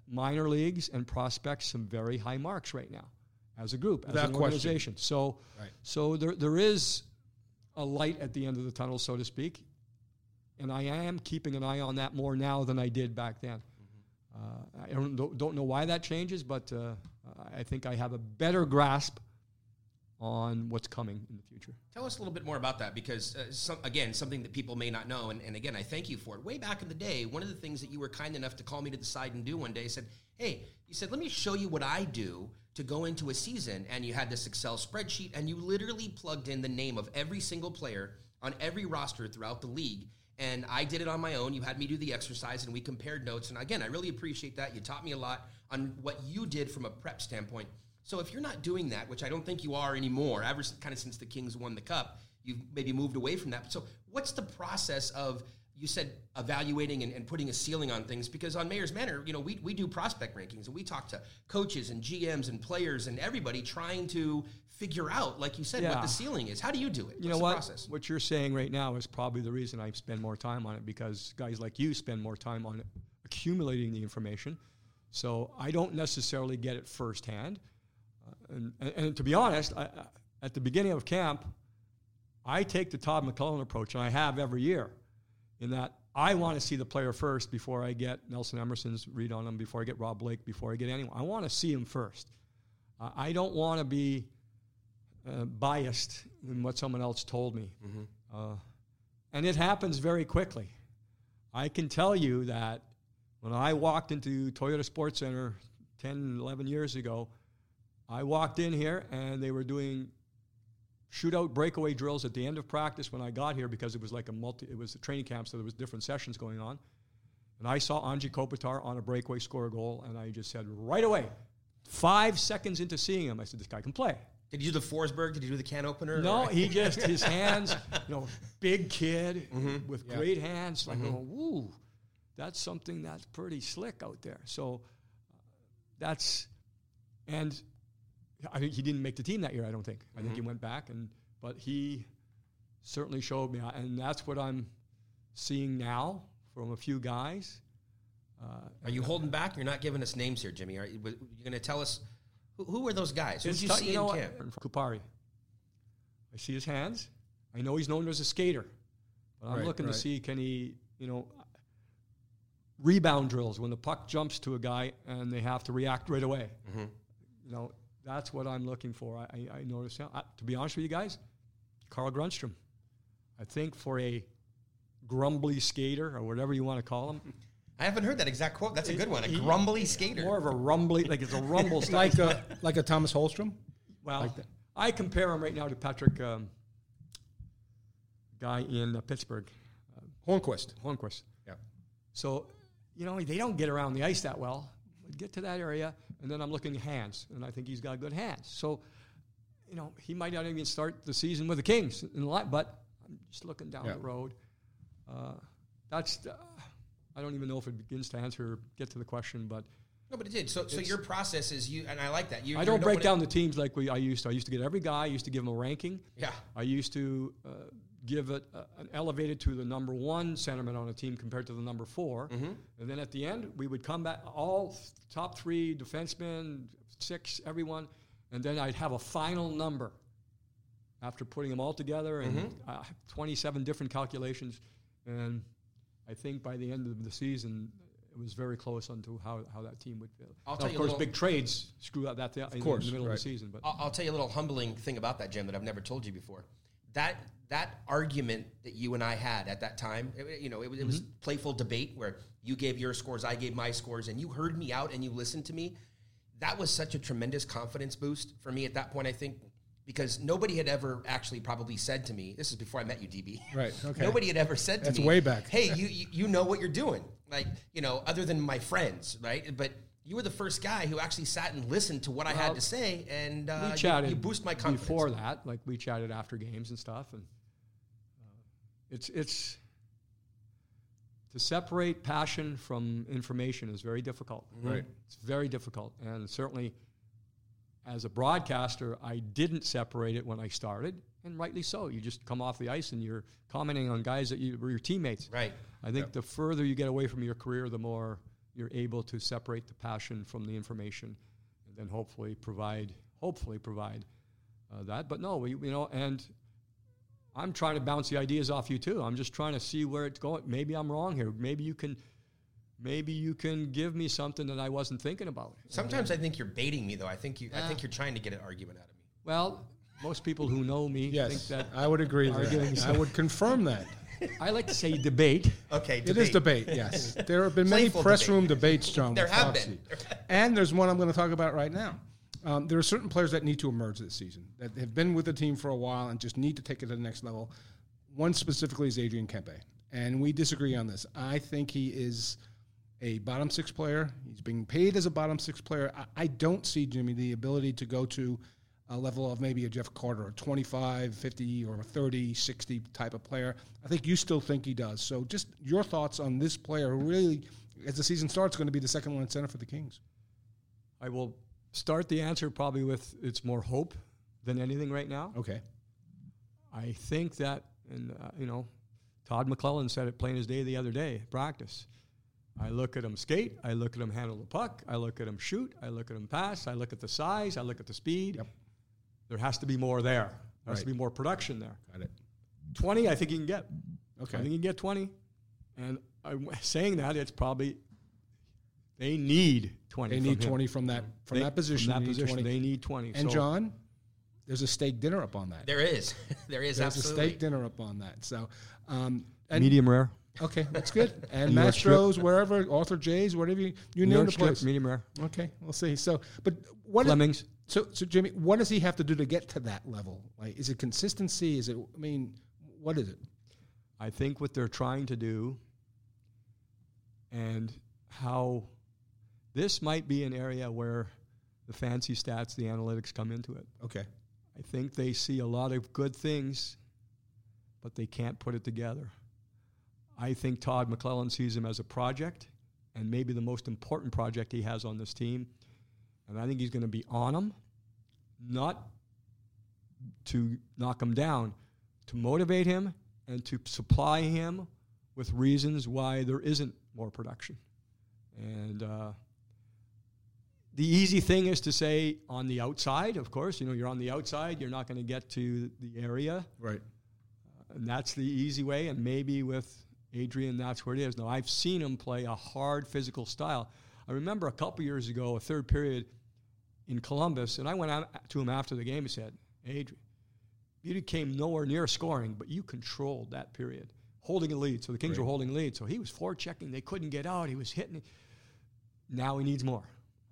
minor leagues and prospects some very high marks right now as a group, as Without an question. organization. So, Right. so there, there is a light at the end of the tunnel, so to speak. And I am keeping an eye on that more now than I did back then. Uh, I don't, don't- don't know why that changes, but uh, I think I have a better grasp on what's coming in the future. Tell us a little bit more about that because, uh, some, again, something that people may not know, and, and again, I thank you for it. Way back in the day, one of the things that you were kind enough to call me to the side and do one day said, Hey, you said, let me show you what I do to go into a season. And you had this Excel spreadsheet, and you literally plugged in the name of every single player on every roster throughout the league. And I did it on my own. You had me do the exercise, and we compared notes. And again, I really appreciate that. You taught me a lot on what you did from a prep standpoint. So if you're not doing that, which I don't think you are anymore, ever kind of since the Kings won the cup, you've maybe moved away from that. So what's the process of you said evaluating and, and putting a ceiling on things? Because on Mayor's Manor, you know, we, we do prospect rankings and we talk to coaches and GMs and players and everybody trying to figure out, like you said, what the ceiling is. How do you do it? You What's know the what? process? What you're saying right now is probably the reason I spend more time on it because guys like you spend more time on accumulating the information. So I don't necessarily get it firsthand. Uh, and, and, and to be honest, I, I, at the beginning of camp, I take the Todd McLellan approach, and I have every year, in that I want to see the player first before I get Nelson Emerson's read on him, before I get Rob Blake, before I get anyone. I want to see him first. Uh, I don't want to be uh, biased in what someone else told me. Uh, and it happens very quickly. I can tell you that when I walked into Toyota Sports Center 10, 11 years ago, I walked in here and they were doing shootout breakaway drills at the end of practice when I got here because it was like a multi, it was a training camp, so there was different sessions going on. And I saw Anze Kopitar on a breakaway score a goal, and I just said right away, five seconds into seeing him, I said, this guy can play. Did you do the Forsberg? Did you do the can opener? No, he just <laughs> his hands, you know, big kid Mm-hmm. with great hands. Like, oh, woo, that's something that's pretty slick out there. So uh, that's, and I think he didn't make the team that year. I don't think. I Mm-hmm. think he went back, and but he certainly showed me, and that's what I'm seeing now from a few guys. Uh, Are you holding back? You're not giving us names here, Jimmy. Are you, you going to tell us who, who are those guys? Who did you tou- see you know in camp? Kupari. I see his hands. I know he's known as a skater, but I'm Right, looking right. to see can he, you know, rebound drills when the puck jumps to a guy and they have to react right away. Mm-hmm. You know, that's what I'm looking for. I, I, I noticed. I, to be honest with you guys, Carl Grundstrom. I think for a grumbly skater or whatever you want to call him, <laughs> I haven't heard that exact quote. That's a good one. A he- grumbly skater. more of a rumbly, like it's a rumble <laughs> like a like a Thomas Holmstrom. Well, I compare him right now to Patrick, um, guy in uh, Pittsburgh, Hornqvist. Hornqvist. Yeah. So, you know, they don't get around the ice that well. But get to that area, and then I'm looking at hands, and I think he's got good hands. So, you know, he might not even start the season with the Kings in the line, but I'm just looking down Yeah. the road. Uh, that's, uh, I don't even know if it begins to answer, get to the question, but no, but it did. So, so your process is you, and I like that. You, I don't break what it- down the teams like we I used to. I used to get every guy. I used to give him a ranking. Yeah. I used to uh, give it uh, an elevated to the number one sentiment on a team compared to the number 4 Mm-hmm. and then at the end we would come back all top three defensemen, six, everyone, and then I'd have a final number after putting them all together and Mm-hmm. uh, 27 different calculations, and I think by the end of the season. It was very close onto how, how that team would feel. Now, of course, big trades screw up that th- in, course, the middle right. of the season. But I'll, I'll tell you a little humbling thing about that, Jim, that I've never told you before. That that argument that you and I had at that time, it- you know, it, was- it was mm-hmm. playful debate where you gave your scores, I gave my scores, and you heard me out and you listened to me. That was such a tremendous confidence boost for me at that point. I think because nobody had ever actually probably said to me, "This is before I met you, DB." Right, <laughs> okay. Nobody had ever said to That's me, way back. Hey, you, you you know what you're doing, like you know, other than my friends, right? But you were the first guy who actually sat and listened to what I had to say, and uh, we you- chatted you, boost my confidence. before that. Like we chatted after games and stuff, and uh, it's it's to separate passion from information is very difficult. Right. It's very difficult, and certainly as a broadcaster, I didn't separate it when I started, and rightly so. You just come off the ice and you're commenting on guys that you were your teammates. Right. I think the further you get away from your career, the more you're able to separate the passion from the information, and then hopefully provide, hopefully provide uh, that. But no, we, you know, and I'm trying to bounce the ideas off you too. I'm just trying to see where it's going. Maybe I'm wrong here. Maybe you can, maybe you can give me something that I wasn't thinking about. Sometimes I think you're baiting me, though. I think you. I think you're trying to get an argument out of me. Well, most people who know me Yes, think that I would agree with that. I would confirm that. I like to say debate. Okay, It is debate, yes. <laughs> There have been many Playful press debate. room debates, John. There with have Foxy. been. <laughs> and there's one I'm going to talk about right now. Um, there are certain players that need to emerge this season that have been with the team for a while and just need to take it to the next level. One specifically is Adrian Kempe, and we disagree on this. I think he is a bottom six player. He's being paid as a bottom six player. I, I don't see Jimmy the ability to go to a level of maybe a Jeff Carter, a 25, 50, or a 30, 60 type of player. I think you still think he does. So, just your thoughts on this player who really, as the season starts, going to be the second line center for the Kings. I will start the answer probably with it's more hope than anything right now. Okay. I think that, and uh, you know, Todd McLellan said it plain as day the other day at practice. I look at him skate, I look at him handle the puck, I look at him shoot, I look at him pass, I look at the size, I look at the speed. Yep. There has to be more there. There has to be more production there. Got it. 20, I think you can get. Okay. I think you can get 20. And I'm saying that, it's probably, they need 20. They from need him. 20 from that from They- that position. From that they need position, 20. they need 20. and So- John, there's a steak dinner up on that. There is. <laughs> there is There's a steak dinner up on that. So, um, and medium rare. Okay, that's good. <laughs> And New York strip. Mastro's, wherever, Arthur J's, whatever you, you name the strip, place. medium rare. Okay, we'll see. So, but what is, Fleming's. so so Jimmy, what does he have to do to get to that level? Like, is it consistency? Is it? I mean, what is it? I think what they're trying to do and how this might be an area where the fancy stats, the analytics come into it. Okay. I think they see a lot of good things, but they can't put it together. I think Todd McLellan sees him as a project and maybe the most important project he has on this team. And I think he's going to be on him, not to knock him down, to motivate him and to supply him with reasons why there isn't more production. And uh, the easy thing is to say on the outside, of course, you know, you're on the outside, you're not going to get to the area. Right. And that's the easy way. And maybe with Adrian, that's where it is. Now, I've seen him play a hard physical style. I remember a couple years ago, a third period in Columbus, and I went out to him after the game and said, Adrian, you came nowhere near scoring, but you controlled that period, holding a lead. So the Kings were holding a lead. So he was forechecking. They couldn't get out. He was hitting it. Now he needs more.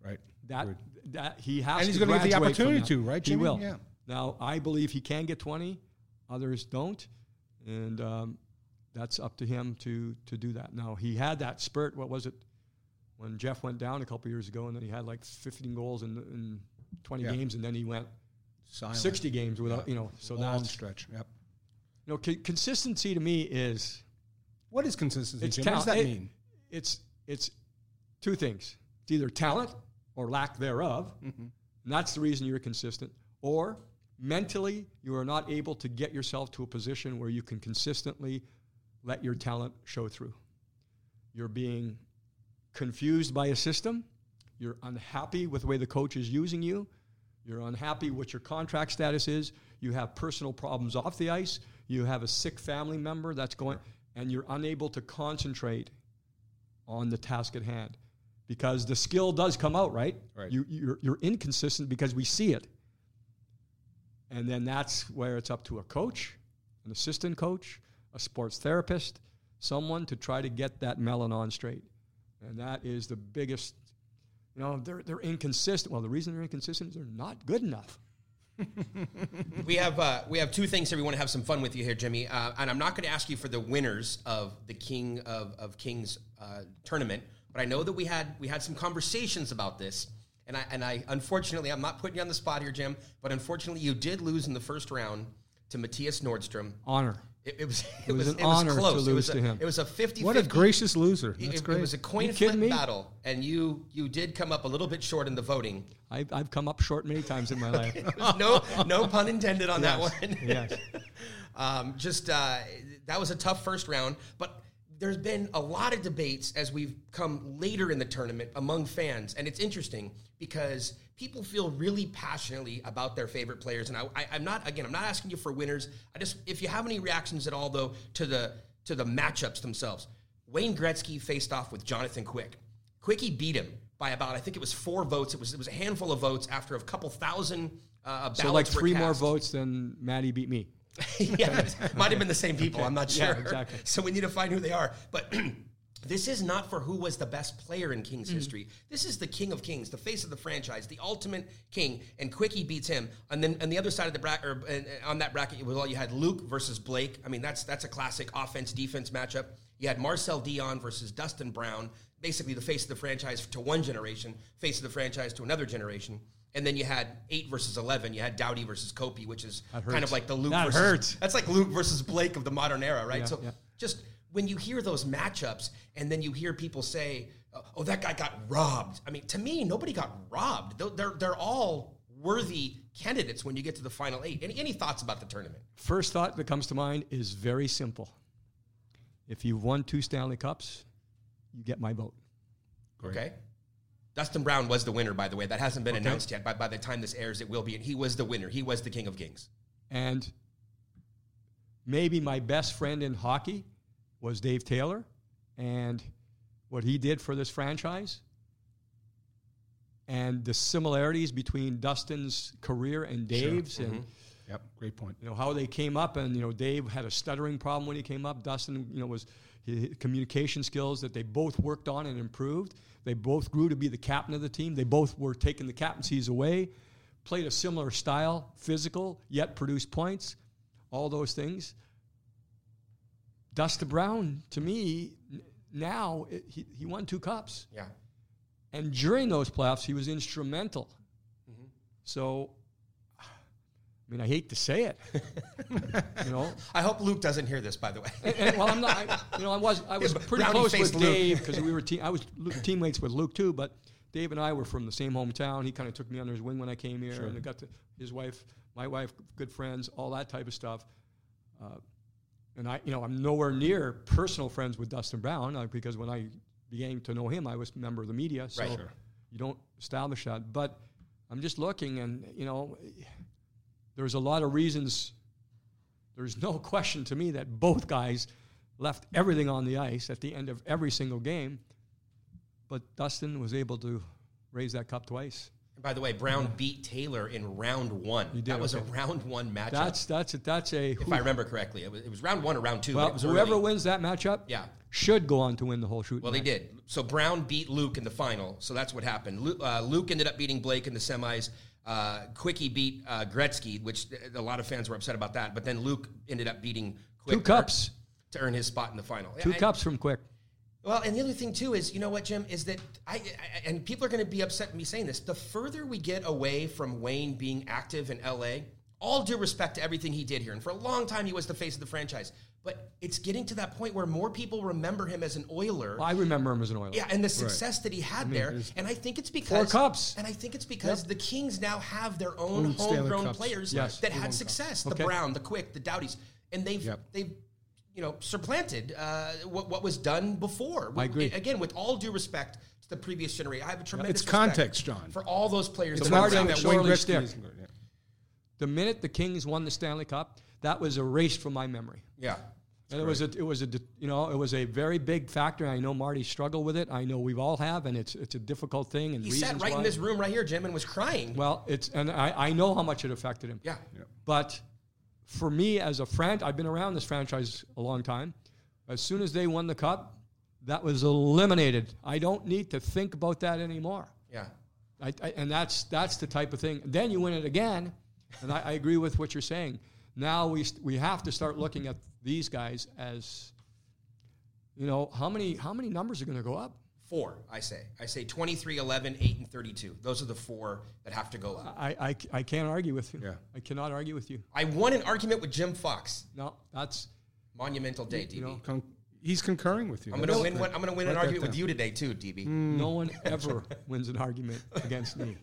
Right. That that he has And he's gonna get the opportunity to, right, He will. Yeah. Now I believe he can get twenty, others don't, and um, that's up to him to to do that. Now he had that spurt. What was it? When Jeff went down a couple years ago, and then he had like 15 goals in, in 20 Yeah. games, and then he went Silent. 60 games without, you know. So long that's stretch. Yep. you know co- consistency to me is What is consistency? it's Jim? What does that. It- mean? It's it's two things. It's either talent or lack thereof, Mm-hmm. and that's the reason you're consistent. Or mentally, you are not able to get yourself to a position where you can consistently let your talent show through. You're being confused by a system. You're unhappy with the way the coach is using you. You're unhappy what your contract status is. You have personal problems off the ice. You have a sick family member that's going, and you're unable to concentrate on the task at hand because the skill does come out, right? Right. You, you're, you're inconsistent because we see it. And then that's where it's up to a coach, an assistant coach, a sports therapist, someone to try to get that melon on straight. And that is the biggest, you know, they're, they're inconsistent. Well, the reason they're inconsistent is they're not good enough. <laughs> We have uh, we have two things here. We want to have some fun with you here, Jimmy. Uh, and I'm not going to ask you for the winners of the King of, of Kings uh, tournament, but I know that we had we had some conversations about this. And I and I unfortunately I'm not putting you on the spot here, Jim, but unfortunately you did lose in the first round to Mattias Norstrom. Honor. It, it was <laughs> It was an it honor to close. it lose was a, to him. It was a 50 What a gracious loser. It, That's it great. was a coin flip battle, and you you did come up a little bit short in the voting. I've, I've come up short many times in my life. <laughs> no no pun intended on that one. <laughs> yes. Um, just uh, that was a tough first round, but there's been a lot of debates as we've come later in the tournament among fans, and it's interesting because people feel really passionately about their favorite players. And I, I, I'm not again, I'm not asking you for winners. I just if you have any reactions at all though to the to the matchups themselves. Wayne Gretzky faced off with Jonathan Quick. Quickie beat him by about I think it was four votes. It was it was a handful of votes after a couple thousand uh, ballots. So like three more votes than Maddie beat me. <laughs> yeah, might have been the same people. I'm not <laughs> sure. Yeah, exactly. So we need to find who they are. But <clears throat> this is not for who was the best player in Mm. Kings history. This is the King of Kings, the face of the franchise, the ultimate king. And Quickie beats him. And then on the other side of the bracket, or uh, on that bracket, it was all you had Luc versus Blake. I mean, that's that's a classic offense defense matchup. You had Marcel Dionne versus Dustin Brown, basically the face of the franchise to one generation, face of the franchise to another generation. And then you had eight versus eleven. You had Doughty versus Kopi, which is kind of like the Luc That versus hurts. that's like Luc versus Blake of the modern era, right? Yeah, so yeah. just when you hear those matchups and then you hear people say, "Oh, oh that guy got robbed." I mean, to me, nobody got robbed. They're they're, they're all worthy candidates when you get to the final eight. Any any thoughts about the tournament? First thought that comes to mind is very simple. If you've won two Stanley Cups, you get my vote. Okay. Dustin Brown was the winner, by the way. That hasn't been announced yet. By, by the time this airs, it will be. And he was the winner. He was the king of kings. And maybe my best friend in hockey was Dave Taylor and what he did for this franchise and the similarities between Dustin's career and Dave's and mm-hmm. yep Great point. You know how they came up, and you know Dave had a stuttering problem when he came up. Dustin, you know, was his communication skills that they both worked on and improved. They both grew to be the captain of the team. They both were taking the captaincies away, played a similar style, physical, yet produced points. All those things. Dustin Brown, to me, n- now it, he, he won two cups. Yeah. And during those playoffs, he was instrumental. So, I mean, I hate to say it, <laughs> you know. I hope Luc doesn't hear this, by the way. And, and, well, I'm not. I, you know, I was I was pretty close with Luc. Dave because we were te- I was Luc, teammates with Luc too. But Dave and I were from the same hometown. He kind of took me under his wing when I came here, and I got to his wife, my wife, good friends, all that type of stuff. Uh, and I, you know, I'm nowhere near personal friends with Dustin Brown uh, because when I began to know him, I was a member of the media. So Right. Sure. you don't establish that. But I'm just looking, and you know, there's a lot of reasons. There's no <laughs> question to me that both guys left everything on the ice at the end of every single game. But Dustin was able to raise that cup twice. And by the way, Brown beat Taylor in round one. did, that was okay. a round one matchup. That's that's a, that's a if I remember correctly, it was, it was round one or round two. well whoever early. wins that matchup Yeah. should go on to win the whole shoot. Well, they did. So Brown beat Luc in the final. So that's what happened. Luc, uh, Luc ended up beating Blake in the semis. Uh, Quickie beat uh, Gretzky, which a lot of fans were upset about that. But then Luc ended up beating Quick Two cups. to earn his spot in the final. Two I- cups from Quick. Well, and the other thing too is, you know what, Jim, is that I, I and people are going to be upset with me saying this. The further we get away from Wayne being active in LA, all due respect to everything he did here, and for a long time he was the face of the franchise. But it's getting to that point where more people remember him as an Oiler. I remember him as an Oiler. Yeah, and the success that he had there, and I think it's because four cups. and I think it's because the Kings now have their own Own homegrown players Yes. that had success. The Okay. Brown, the Quick, the Doughtys, and they've Yep. they've you know supplanted uh, what what was done before. I agree. Again, with all due respect to the previous generation, I have a tremendous It's context, John. for all those players. It's that not saying that Wayne Gretzky Stick. isn't good. Yeah. The minute the Kings won the Stanley Cup, that was erased from my memory. Yeah, And it was a, it was a, you know, it was a very big factor. I know Marty struggled with it. I know we've all have, and it's it's a difficult thing. And he sat reasons right in this room right here, Jim, and was crying. Well, it's and I, I know how much it affected him. yeah, But for me as a friend, I've been around this franchise a long time. As soon as they won the cup, that was eliminated. I don't need to think about that anymore. yeah. I, I, and that's that's the type of thing. Then you win it again, and I, I agree with what you're saying. Now we st- we have to start looking at these guys as, you know, how many how many numbers are going to go up? Four, I say. I say 23, 11, 8, and 32. Those are the four that have to go up. I, I, I can't argue with you. Yeah. I cannot argue with you. I won an argument with Jim Fox. No, that's Monumental day, DB. you know, Con- he's concurring with you. I'm gonna win. One, I'm gonna win Write an that argument with you today too, DB. no one ever wins an argument <laughs> against me.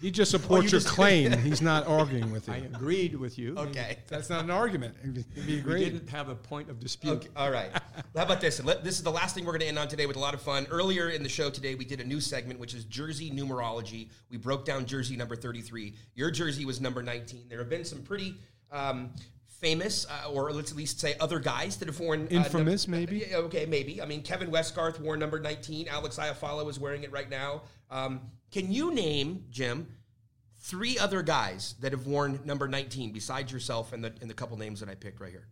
He just supports you your just- claim. <laughs> He's not arguing with you. I agreed with you. Okay. That's not an argument. It'd We great. didn't have a point of dispute. Okay, all right. How about this? This is the last thing we're going to end on today with a lot of fun. Earlier in the show today, we did a new segment, which is jersey numerology. We broke down jersey number 33. Your jersey was number 19. There have been some pretty um, famous, uh, or let's at least say other guys that have worn. uh, Infamous, num- maybe? Yeah, okay, maybe. I mean, Kevin Westgarth wore number 19. Alex Iafallo is wearing it right now. Um, can you name, Jim, three other guys that have worn number 19 besides yourself and the, and the couple names that I picked right here?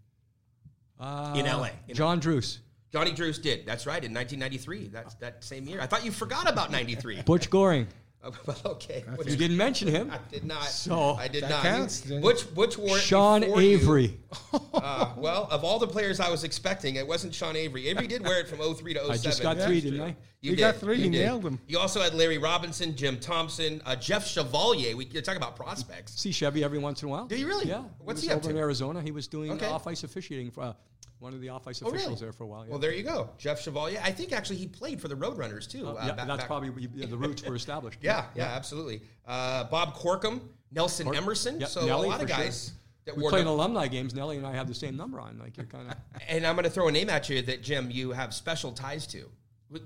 Uh, In LA. In John Druce, Johnny Druce did. That's right. In 1993. That's that same year. I thought you forgot about 93. Butch Goring. Oh, <laughs> well, okay. You didn't mention him. I did not. So- I did That not. counts. which Butch wore Sean before you. Avery. <laughs> Uh, well, of all the players I was expecting, it wasn't Sean Avery. Avery did wear it from 03 to 07. I just got three, didn't. I? You You did. got three. You You nailed them. You also had Larry Robinson, Jim Thompson, uh, Jeff Chevalier. We you're talking about prospects. See Chevy every once in a while. Do you really? Yeah. What's he he up over in? Arizona? He was doing Okay. off ice officiating for uh, one of the off ice Oh, officials really? there for a while. Yeah. Well, there you go. Jeff Chevalier. I think actually he played for the Roadrunners too. Uh, uh, yeah, back- that's back- probably yeah, the roots were established. <laughs> Yeah, yeah, absolutely. Uh, Bob Corkum, Nelson Emerson. Yeah, so Nelly, a lot of for sure. guys that We played alumni games. Nelly and I have the same number on. Like you're kind of. <laughs> And I'm going to throw a name at you that Jim, you have special ties to.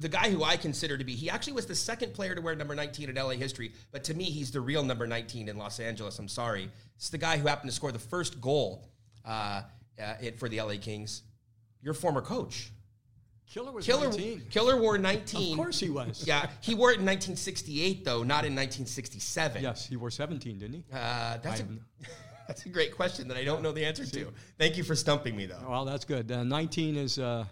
The guy who I consider to be, he actually was the second player to wear number 19 in LA history, but to me, he's the real number 19 in Los Angeles. I'm sorry. It's the guy who happened to score the first goal uh, uh, it, for the LA Kings. Your former coach. Killer was Killer, 19. Killer wore 19. Of course he was. Yeah, he wore it in 1968, though, not in 1967. Yes, he wore 17, didn't he? Uh, that's I a, <laughs> That's a great question that I don't know the answer to. Thank you for stumping me, though. Well, that's good. Uh, 19 is, uh,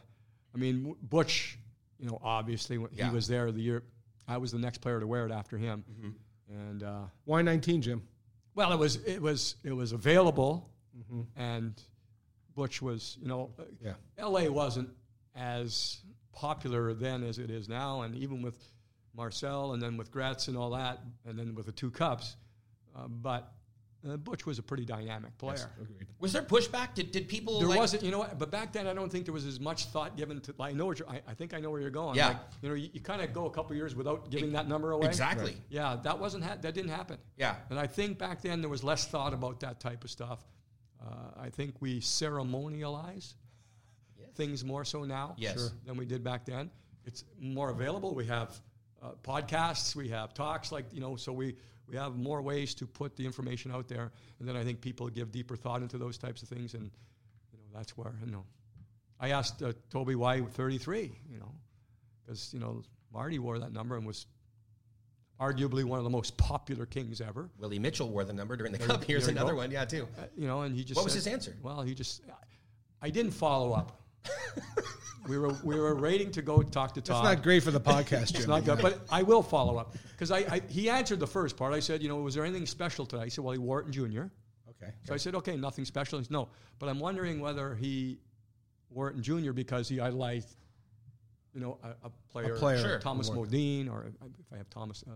I mean, Butch, you know, obviously when Yeah. he was there the year, I was the next player to wear it after him. And, uh, Why 19, Jim? well, it was, it was, it was available and Butch was, you know, Yeah. LA wasn't as popular then as it is now. And even with Marcel and then with Gretz and all that, and then with the two cups, uh, but uh, Butch was a pretty dynamic player. Was there pushback? Did, did people There like, wasn't, you know what? But back then, I don't think there was as much thought given to. I know what you're. I, I think I know where you're going. Yeah. Like, you know, you, you kind of go a couple years without giving that number away. Exactly. Yeah, that wasn't. Ha- that didn't happen. Yeah. And I think back then there was less thought about that type of stuff. Uh, I think we ceremonialize things more so now Yes. Sure. than we did back then. It's more available. We have uh, podcasts, we have talks, like you know, so we we have more ways to put the information out there, and then I think people give deeper thought into those types of things, and you know that's where you know. I asked uh, Toby why 33, you know, because you know Marty wore that number and was arguably one of the most popular kings ever. Willie Mitchell wore the number during the There cup. Here's there another go. one. Yeah, too. Uh, you know, and he just What was his answer? Well, he just I didn't follow up. <laughs> we were we were waiting to go talk to That's Todd. not great for the podcast, It's Jim. not good, but I will follow up because I, I he answered the first part. I said, you know, was there anything special today? He said, well, he wore it in junior. Okay. So I said, okay, nothing special. He said, no, but I'm wondering whether he wore it in junior because he idolized, you know, a, a player, player Sure. Thomas Modin, or if I have Thomas, uh,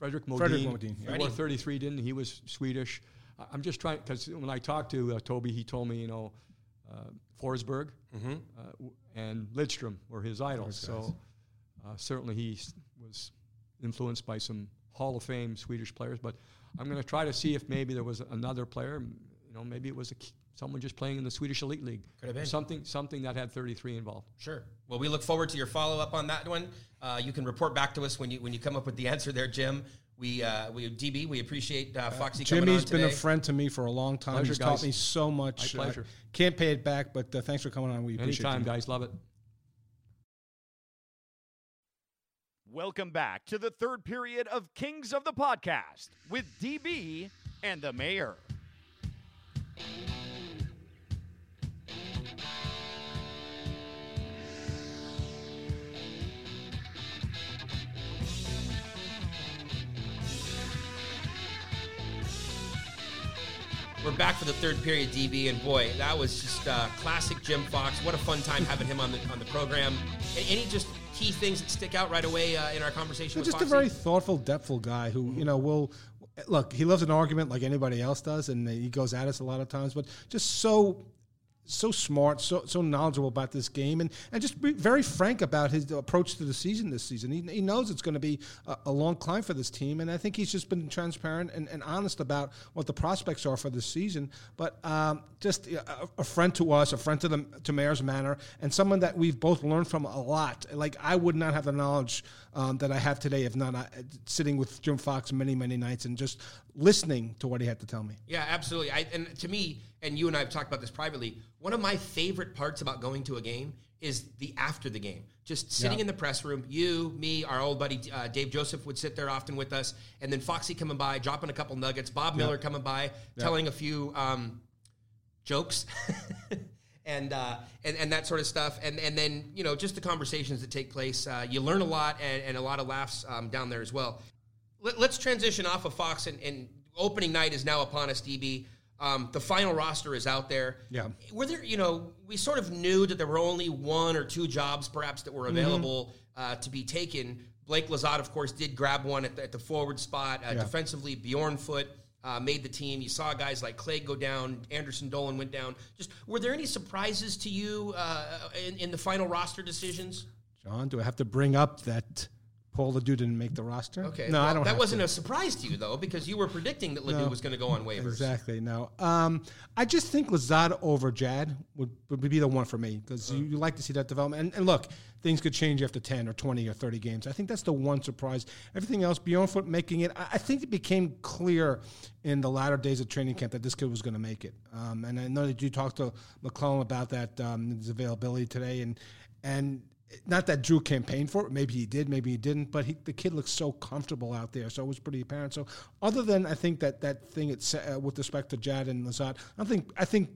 Fredrik Modin. Fredrik Modin, He wore 33, didn't he? He was Swedish. I'm just trying because when I talked to uh, Toby, he told me, you know, uh, Forsberg Mm-hmm. uh, w- and Lidstrom were his idols. So uh, certainly he was influenced by some Hall of Fame Swedish players. But I'm going to try to see if maybe there was another player. You know, maybe it was a, someone just playing in the Swedish Elite League. Could have been. something something that had 33 involved. Sure. Well, we look forward to your follow up on that one. Uh, you can report back to us when you when you come up with the answer there, Jim. We uh, we DB we appreciate uh, Foxy coming on Jimmy's been a friend to me for a long time. Pleasure, He's taught me so much. My pleasure. Uh, can't pay it back, but uh, thanks for coming on. We appreciate Anytime, it. guys. Love it. Welcome back to the third period of Kings of the Podcast with DB and the Mayor. We're back for the third period, DB, and boy, that was just uh, classic Jim Fox. What a fun time having him on the on the program. A- Any just key things that stick out right away uh, in our conversation with just a very thoughtful, depthful guy who you know will look. He loves an argument like anybody else does, and he goes at us a lot of times. But just so so smart, so so knowledgeable about this game, and and just be very frank about his approach to the season this season. He, he knows it's going to be a, a long climb for this team, and I think he's just been transparent and, and honest about what the prospects are for this season. But um, just a, a friend to us, a friend to the to Mayor's Manor, and someone that we've both learned from a lot. Like I would not have the knowledge um, that I have today if not uh, sitting with Jim Fox many many nights and just listening to what he had to tell me. Yeah, absolutely. I, and to me, and you and I have talked about this privately. One of my favorite parts about going to a game is the after the game. Just sitting Yeah. in the press room. You, me, our old buddy uh, Dave Joseph would sit there often with us, and then Foxy coming by, dropping a couple nuggets. Bob Miller coming by, telling a few um, jokes. <laughs> And, uh, and and that sort of stuff, and and then you know just the conversations that take place. Uh, you learn a lot, and, and a lot of laughs um, down there as well. Let, us transition off of Fox, and, and opening night is now upon us. DB, um, the final roster is out there. Yeah. Were there, you know, we sort of knew that there were only one or two jobs perhaps that were Mm-hmm. available uh, to be taken. Blake Lizotte, of course, did grab one at the, at the forward spot. Uh, Yeah. Defensively, Bjornfot uh, made the team. You saw guys like Clay go down, Anderson Dolan went down. Just were there any surprises to you uh, in, in the final roster decisions? John, do I have to bring up that Paul LaDue didn't make the roster? Okay, no, well, I don't. That wasn't to. a surprise to you though, because you were predicting that LaDue No. was going to go on waivers. Exactly. No, um, I just think Lizotte over Jad would, would be the one for me because you, you like to see that development. And, and look, things could change after ten or twenty or thirty games. I think that's the one surprise. Everything else, Bjornfot making it, I, I think it became clear in the latter days of training camp that this kid was going to make it. Um, and I know that you talked to McLellan about that um, his availability today, and and not that Drew campaigned for it. Maybe he did, maybe he didn't. But he, the kid looks so comfortable out there, so it was pretty apparent. So, other than I think that that thing it's uh, with respect to Jad and Lizotte, I think I think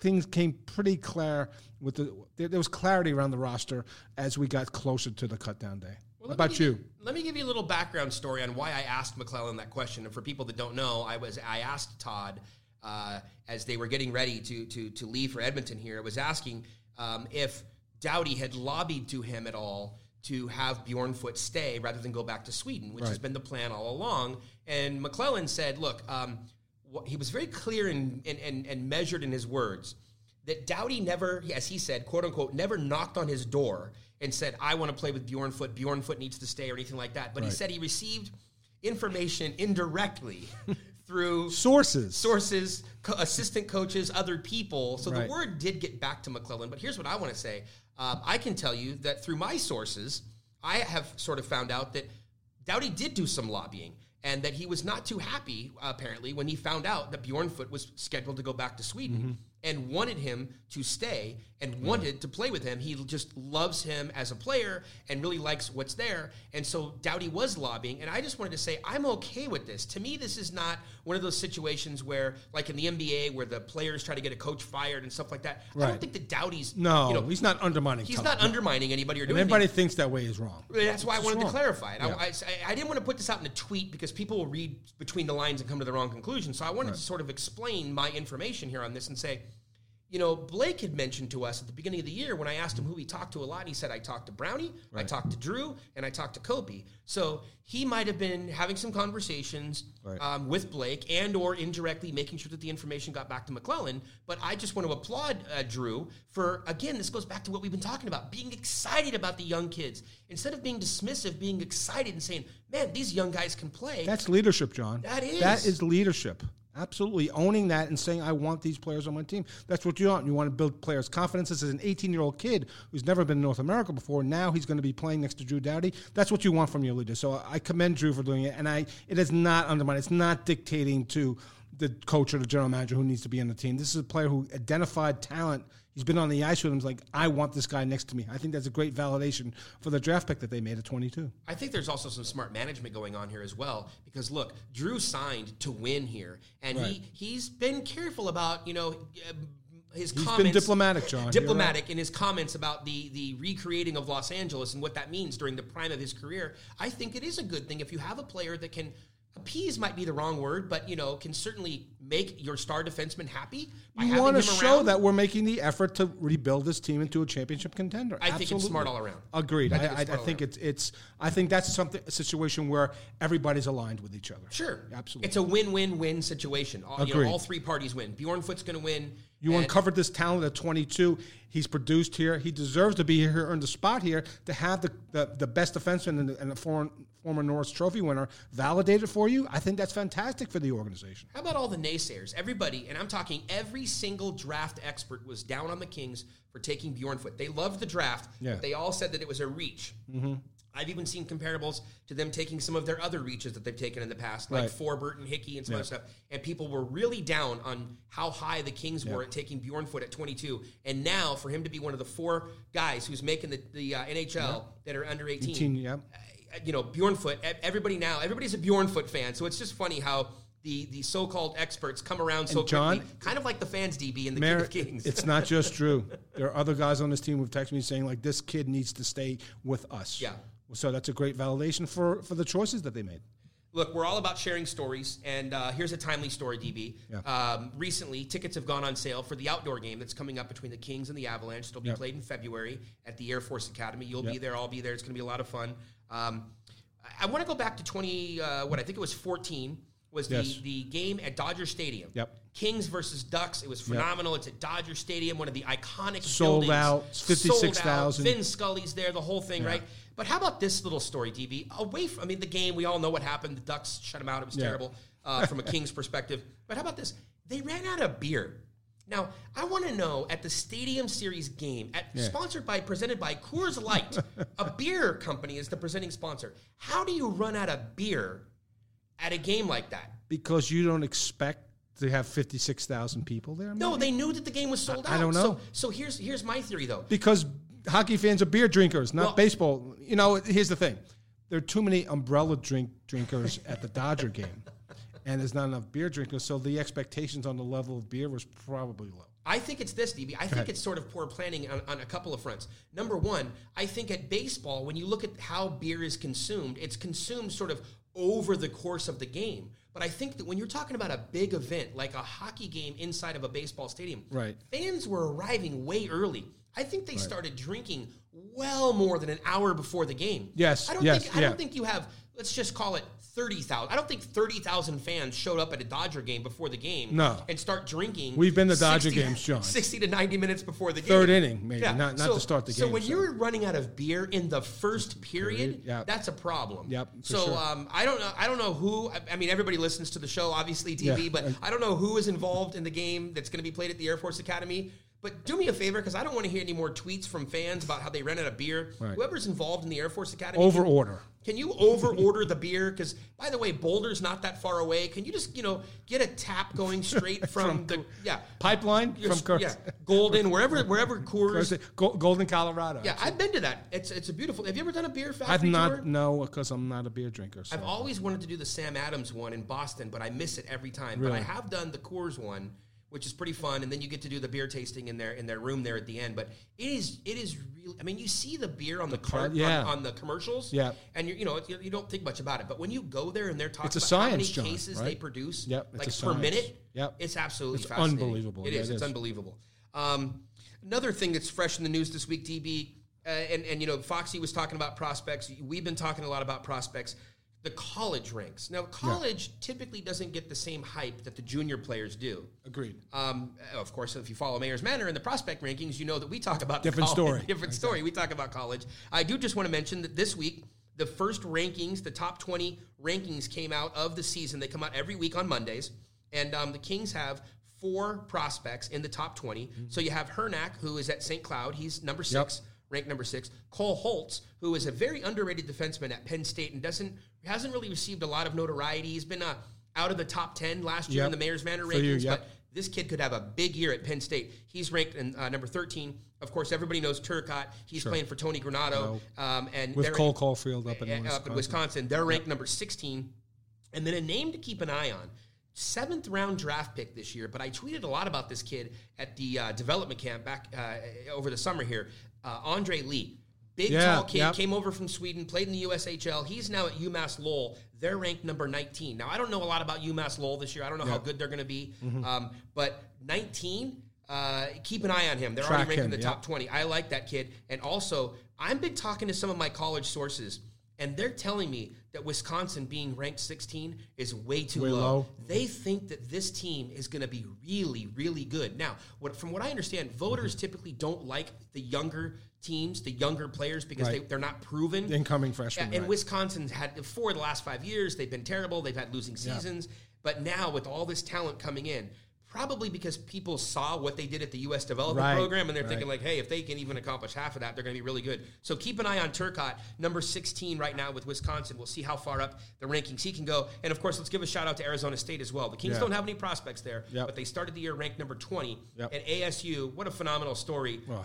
things came pretty clear with the there, there was clarity around the roster as we got closer to the cut down day. Well, about give you? Let me give you a little background story on why I asked McLellan that question. And for people that don't know, I was I asked Todd uh, as they were getting ready to to to leave for Edmonton. Here, I was asking um, if Doughty had lobbied to him at all to have Bjornfot stay rather than go back to Sweden, which has been the plan all along. And McLellan said, "Look, um, wh- he was very clear and, and, and, and measured in his words." that Doughty never, as he said, quote unquote, never knocked on his door and said, I want to play with Bjornfot, Bjornfot needs to stay or anything like that. But he said he received information indirectly <laughs> through Sources. sources, co- assistant coaches, other people. So the word did get back to McLellan. But here's what I want to say um, I can tell you that through my sources, I have sort of found out that Doughty did do some lobbying. And that he was not too happy, apparently, when he found out that Bjornfot was scheduled to go back to Sweden Mm-hmm. and wanted him to stay and wanted to play with him. He just loves him as a player and really likes what's there. And so Doughty was lobbying. And I just wanted to say, I'm okay with this. To me, this is not one of those situations where, like in the NBA, where the players try to get a coach fired and stuff like that. I don't think that Doughty's, No, you know, he's not undermining. he's Todd. not undermining anybody or And doing anybody anything. thinks that way is wrong. That's why I It's wanted to clarify it. Yeah. I, I, I didn't want to put this out in a tweet because people will read between the lines and come to the wrong conclusion. So I wanted to sort of explain my information here on this and say, you know, Blake had mentioned to us at the beginning of the year when I asked him who he talked to a lot. He said, I talked to Brownie, I talked to Drew, and I talked to Kopi. So he might have been having some conversations Right. um, with Blake and or indirectly making sure that the information got back to McLellan. But I just want to applaud uh, Drew for, again, this goes back to what we've been talking about, being excited about the young kids. Instead of being dismissive, being excited and saying, man, these young guys can play. That's leadership, John. That That is. is leadership. Absolutely owning that and saying, "I want these players on my team." That's what you want. You want to build players' confidence. This is an 18-year-old kid who's never been in North America before. Now he's going to be playing next to Drew Doughty. That's what you want from your leader. So I commend Drew for doing it, and I it is not undermined. It's not dictating to the coach or the general manager who needs to be on the team. This is a player who identified talent. He's been on the ice with him. He's like, I want this guy next to me. I think that's a great validation for the draft pick that they made at 22. I think there's also some smart management going on here as well because look, Drew signed to win here, and he he's been careful about you know. uh, His comments. He's been diplomatic, John. Diplomatic in his comments about the the recreating of Los Angeles and what that means during the prime of his career. I think it is a good thing if you have a player that can appease might be the wrong word, but you know can certainly make your star defenseman happy. You want to show around. that we're making the effort to rebuild this team into a championship contender. I think it's Absolutely. smart all around. Agreed. I I, think I, it's I all think it's it's. I think that's something a situation where everybody's aligned with each other. Sure, Absolutely. It's a win-win-win situation. All, you know, all three parties win. Bjornfot's going to win. You and- uncovered this talent at 22. He's produced here. He deserves to be here, earned a spot here to have the, the, the best defenseman and, the, and a former, former Norris Trophy winner validated for you. I think that's fantastic for the organization. How about all the naysayers? Everybody, and I'm talking every single draft expert was down on the Kings for taking Bjornfot. They loved the draft, Yeah. but they all said that it was a reach. Mm-hmm. I've even seen comparables to them taking some of their other reaches that they've taken in the past, like Right. Forbort and Hickey and some Yeah. other stuff. And people were really down on how high the Kings were at taking Bjornfot at 22. And now for him to be one of the four guys who's making the, the uh, NHL that are under 18, 18, yeah. uh, you know, Bjornfot, everybody now, everybody's a Bjornfot fan. So it's just funny how the, the so-called experts come around so And John- quickly, kind of like the fans, DB, and the Mayor, King of Kings. it's not just <laughs> Drew. There are other guys on this team who've texted me saying like this kid needs to stay with us. Yeah. So that's a great validation for for the choices that they made. Look, we're all about sharing stories, and uh, here's a timely story, DB. Yeah. Um, recently, tickets have gone on sale for the outdoor game that's coming up between the Kings and the Avalanche. It'll be Yep. played in February at the Air Force Academy. You'll be there, I'll be there. It's going to be a lot of fun. Um, I, I want to go back to 20, uh, what I think it was 14, was Yes. the, the game at Dodger Stadium. Yep. Kings versus Ducks. It was phenomenal. It's at Dodger Stadium, one of the iconic Sold buildings. out. 56,000. Sold out. Vin Scully's there, the whole thing, right? But how about this little story, DB? Away from, I mean, the game, we all know what happened. The Ducks shut them out. It was Yeah. terrible uh, from a Kings perspective. But how about this? They ran out of beer. Now, I want to know at the Stadium Series game, at, sponsored by, presented by Coors Light, <laughs> a beer company is the presenting sponsor. How do you run out of beer at a game like that? Because you don't expect to have fifty six thousand people there. No, they knew that the game was sold out. I- I don't So, know. so here's here's my theory though. because hockey fans are beer drinkers, not Well- baseball. You know, here's the thing: there are too many umbrella drink drinkers at the Dodger game, <laughs> and there's not enough beer drinkers. So the expectations on the level of beer was probably low. I think it's this, DB. I think it's sort of poor planning on, on a couple of fronts. Number one, I think at baseball, when you look at how beer is consumed, it's consumed sort of over the course of the game. But I think that when you're talking about a big event like a hockey game inside of a baseball stadium, Right. fans were arriving way early. I think they started drinking well more than an hour before the game. Yes, I don't yes, think I yeah. don't think you have let's just call it 30,000. I don't think 30,000 fans showed up at a Dodger game before the game No. and start drinking. We've been to Dodger games, John. <laughs> 60 to 90 minutes before the game. Third inning, maybe, not- not so, to start the game. So when so. you're running out of beer in the first period, period, yeah. that's a problem. Yep, So sure. um, I don't know. I don't know who. I, I mean, everybody listens to the show, obviously, TV, Yeah. but I don't know who is involved in the game that's going to be played at the Air Force Academy. But do me a favor, because I don't want to hear any more tweets from fans about how they ran out of beer. Right. Whoever's involved in the Air Force Academy, Over order. Can you over order the beer? Because by the way, Boulder's not that far away. Can you just you know get a tap going straight <laughs> from, the yeah Pipeline from yeah Golden wherever wherever Coors. Coors, Golden, Colorado. Yeah, I've been to that. It's it's a beautiful. Have you ever done a beer factory I've tour? not no because I'm not a beer drinker. So. I've always wanted to do the Sam Adams one in Boston, but I miss it every time. But I have done the Coors one, which is pretty fun, and then you get to do the beer tasting in their in their room there at the end. But it is it is really. I mean, you see the beer on the, cart yeah. on, on the commercials, Yeah. and you you know you, you don't think much about it, but when you go there and they're talking It's a about how many John, cases they produce, Yep, like a per minute, Yep. it's absolutely It's fascinating. unbelievable. It Yeah, it It's is. unbelievable. Um, another thing that's fresh in the news this week, DB, uh, and and you know, Foxy was talking about prospects. We've been talking a lot about prospects. The college ranks. Now, college typically doesn't get the same hype that the junior players do. Agreed. Um, of course, if you follow Mayor's Manor in the prospect rankings, you know that we talk about Different college- story. <laughs> Different story. We talk about college. I do just want to mention that this week, the first rankings, the top 20 rankings came out of the season. They come out every week on Mondays. And um, the Kings have four prospects in the top 20. So you have Hernack, who is at St. Cloud. He's number six. Ranked number six, Cole Hults, who is a very underrated defenseman at Penn State and doesn't hasn't really received a lot of notoriety. He's been uh, out of the top ten last year Yep. in the Mayor's Manor For you, rankings, yep. but this kid could have a big year at Penn State. He's ranked in uh, number 13. Of course, everybody knows Turcotte. He's playing for Tony Granato. Um, and With Cole Caufield up in uh, Wisconsin. up in Wisconsin. They're ranked number 16. And then a name to keep an eye on. Seventh round draft pick this year, but I tweeted a lot about this kid at the uh, development camp back uh, over the summer here. Uh, Andre Lee, big Yeah, tall kid, yep. came over from Sweden, played in the USHL. He's now at UMass Lowell. They're ranked number 19. Now, I don't know a lot about UMass Lowell this year. I don't know how good they're going to be. Mm-hmm. Um, but 19, uh, keep an eye on him. They're Track already ranked in the yep. top 20. I like that kid. And also, I've been talking to some of my college sources, and they're telling me that Wisconsin being ranked 16 is way too Way low. low. They think that this team is going to be really, really good. Now, what, from what I understand, voters mm-hmm. typically don't like the younger teams, the younger players, because they, Right. they're not proven. Incoming freshmen, Yeah, and right. Wisconsin's had for the last five years. They've been terrible. They've had losing seasons. But now, with all this talent coming in, probably because people saw what they did at the U.S. development Right, program, and they're right. thinking like, "Hey, if they can even accomplish half of that, they're going to be really good." So keep an eye on Turcotte, number 16 right now with Wisconsin. We'll see how far up the rankings he can go. And of course, let's give a shout out to Arizona State as well. The Kings Yeah. don't have any prospects there, Yep. but they started the year ranked number 20. Yep. And ASU, what a phenomenal story. Ugh.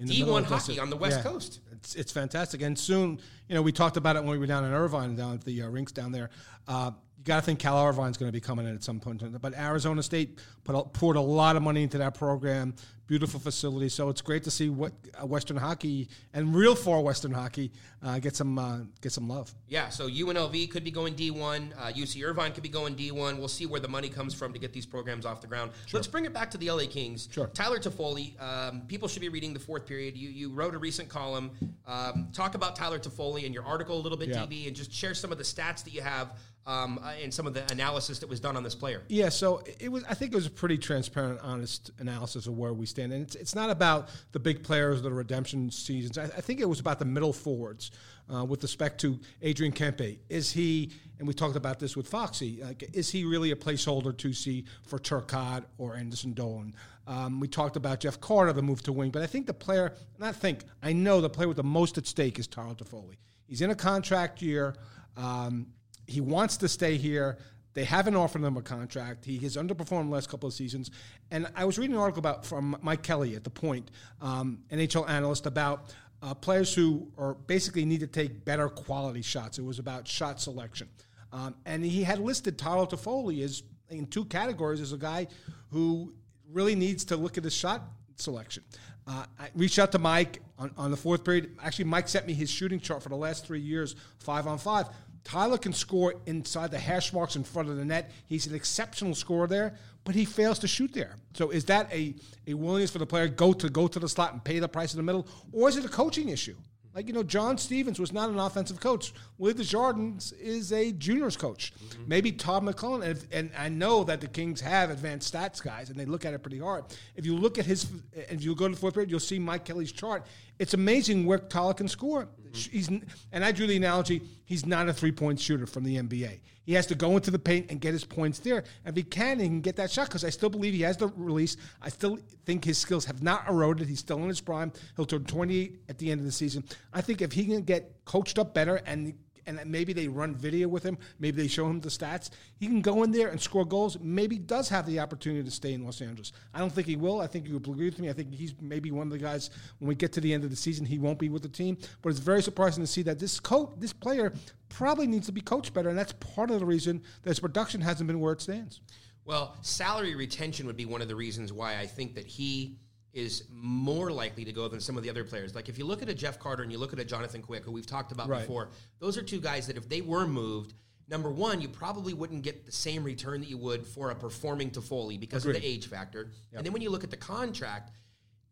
D1 hockey on the West yeah. Coast. It's, it's fantastic. And soon, you know, we talked about it when we were down in Irvine, down at the uh, rinks down there. Uh, you got to think Cal Irvine's going to be coming in at some point. But Arizona State put a, poured a lot of money into that program. Beautiful facility. So it's great to see what uh, Western hockey and real for Western hockey uh, get some uh, get some love. Yeah, so UNLV could be going D1. Uh, UC Irvine could be going D1. We'll see where the money comes from to get these programs off the ground. Let's bring it back to the LA Kings. Sure. Tyler Toffoli. Um, people should be reading the fourth period. You you wrote a recent column. Um, talk about Tyler Toffoli in your article a little bit, Yeah. DB, and just share some of the stats that you have um, uh, and some of the analysis that was done on this player. Yeah, so it was. I think it was a pretty transparent, honest analysis of where we stand, and it's, it's not about the big players, the redemption seasons. I, I think it was about the middle forwards, uh, with respect to Adrian Kempe. Is he? And we talked about this with Foxy. Like, is he really a placeholder to see for Turcotte or Anderson Dolan? Um, we talked about Jeff Carter, the move to wing, but I think the player, not think, I know the player with the most at stake is Tyler Toffoli. He's in a contract year. Um, he wants to stay here. They haven't offered him a contract. He has underperformed the last couple of seasons. And I was reading an article about from Mike Kelly at the Point, um, NHL analyst, about uh, players who are basically need to take better quality shots. It was about shot selection, um, and he had listed Tyler Toffoli as in two categories as a guy who really needs to look at his shot selection. Uh, I reached out to Mike on, on the fourth period. Actually, Mike sent me his shooting chart for the last three years, five on five. Tyler can score inside the hash marks in front of the net. He's an exceptional scorer there, but he fails to shoot there. So is that a, a willingness for the player go to go to the slot and pay the price in the middle, or is it a coaching issue? Like, you know, John Stevens was not an offensive coach. Willie Desjardins is a juniors coach. Mm-hmm. Maybe Todd McLellan. And, and, I know that the Kings have advanced stats guys, and they look at it pretty hard. If you look at his, if you go to the fourth period, you'll see Mike Kelly's chart. It's amazing where Tyler can score. He's, and I drew the analogy, he's not a three point shooter from the NBA. He has to go into the paint and get his points there. And if he can, he can get that shot because I still believe he has the release. I still think his skills have not eroded. He's still in his prime. He'll turn 28 at the end of the season. I think if he can get coached up better and and maybe they run video with him, maybe they show him the stats. He can go in there and score goals. Maybe does have the opportunity to stay in Los Angeles. I don't think he will. I think you agree with me. I think he's maybe one of the guys when we get to the end of the season, he won't be with the team. But it's very surprising to see that this coach, this player, probably needs to be coached better, and that's part of the reason that his production hasn't been where it stands. Well, salary retention would be one of the reasons why I think that he is more likely to go than some of the other players. Like if you look at a Jeff Carter and you look at a Jonathan Quick, who we've talked about right. before, those are two guys that if they were moved, number one, you probably wouldn't get the same return that you would for a performing Toffoli because Agreed. of the age factor. Yep. And then when you look at the contract,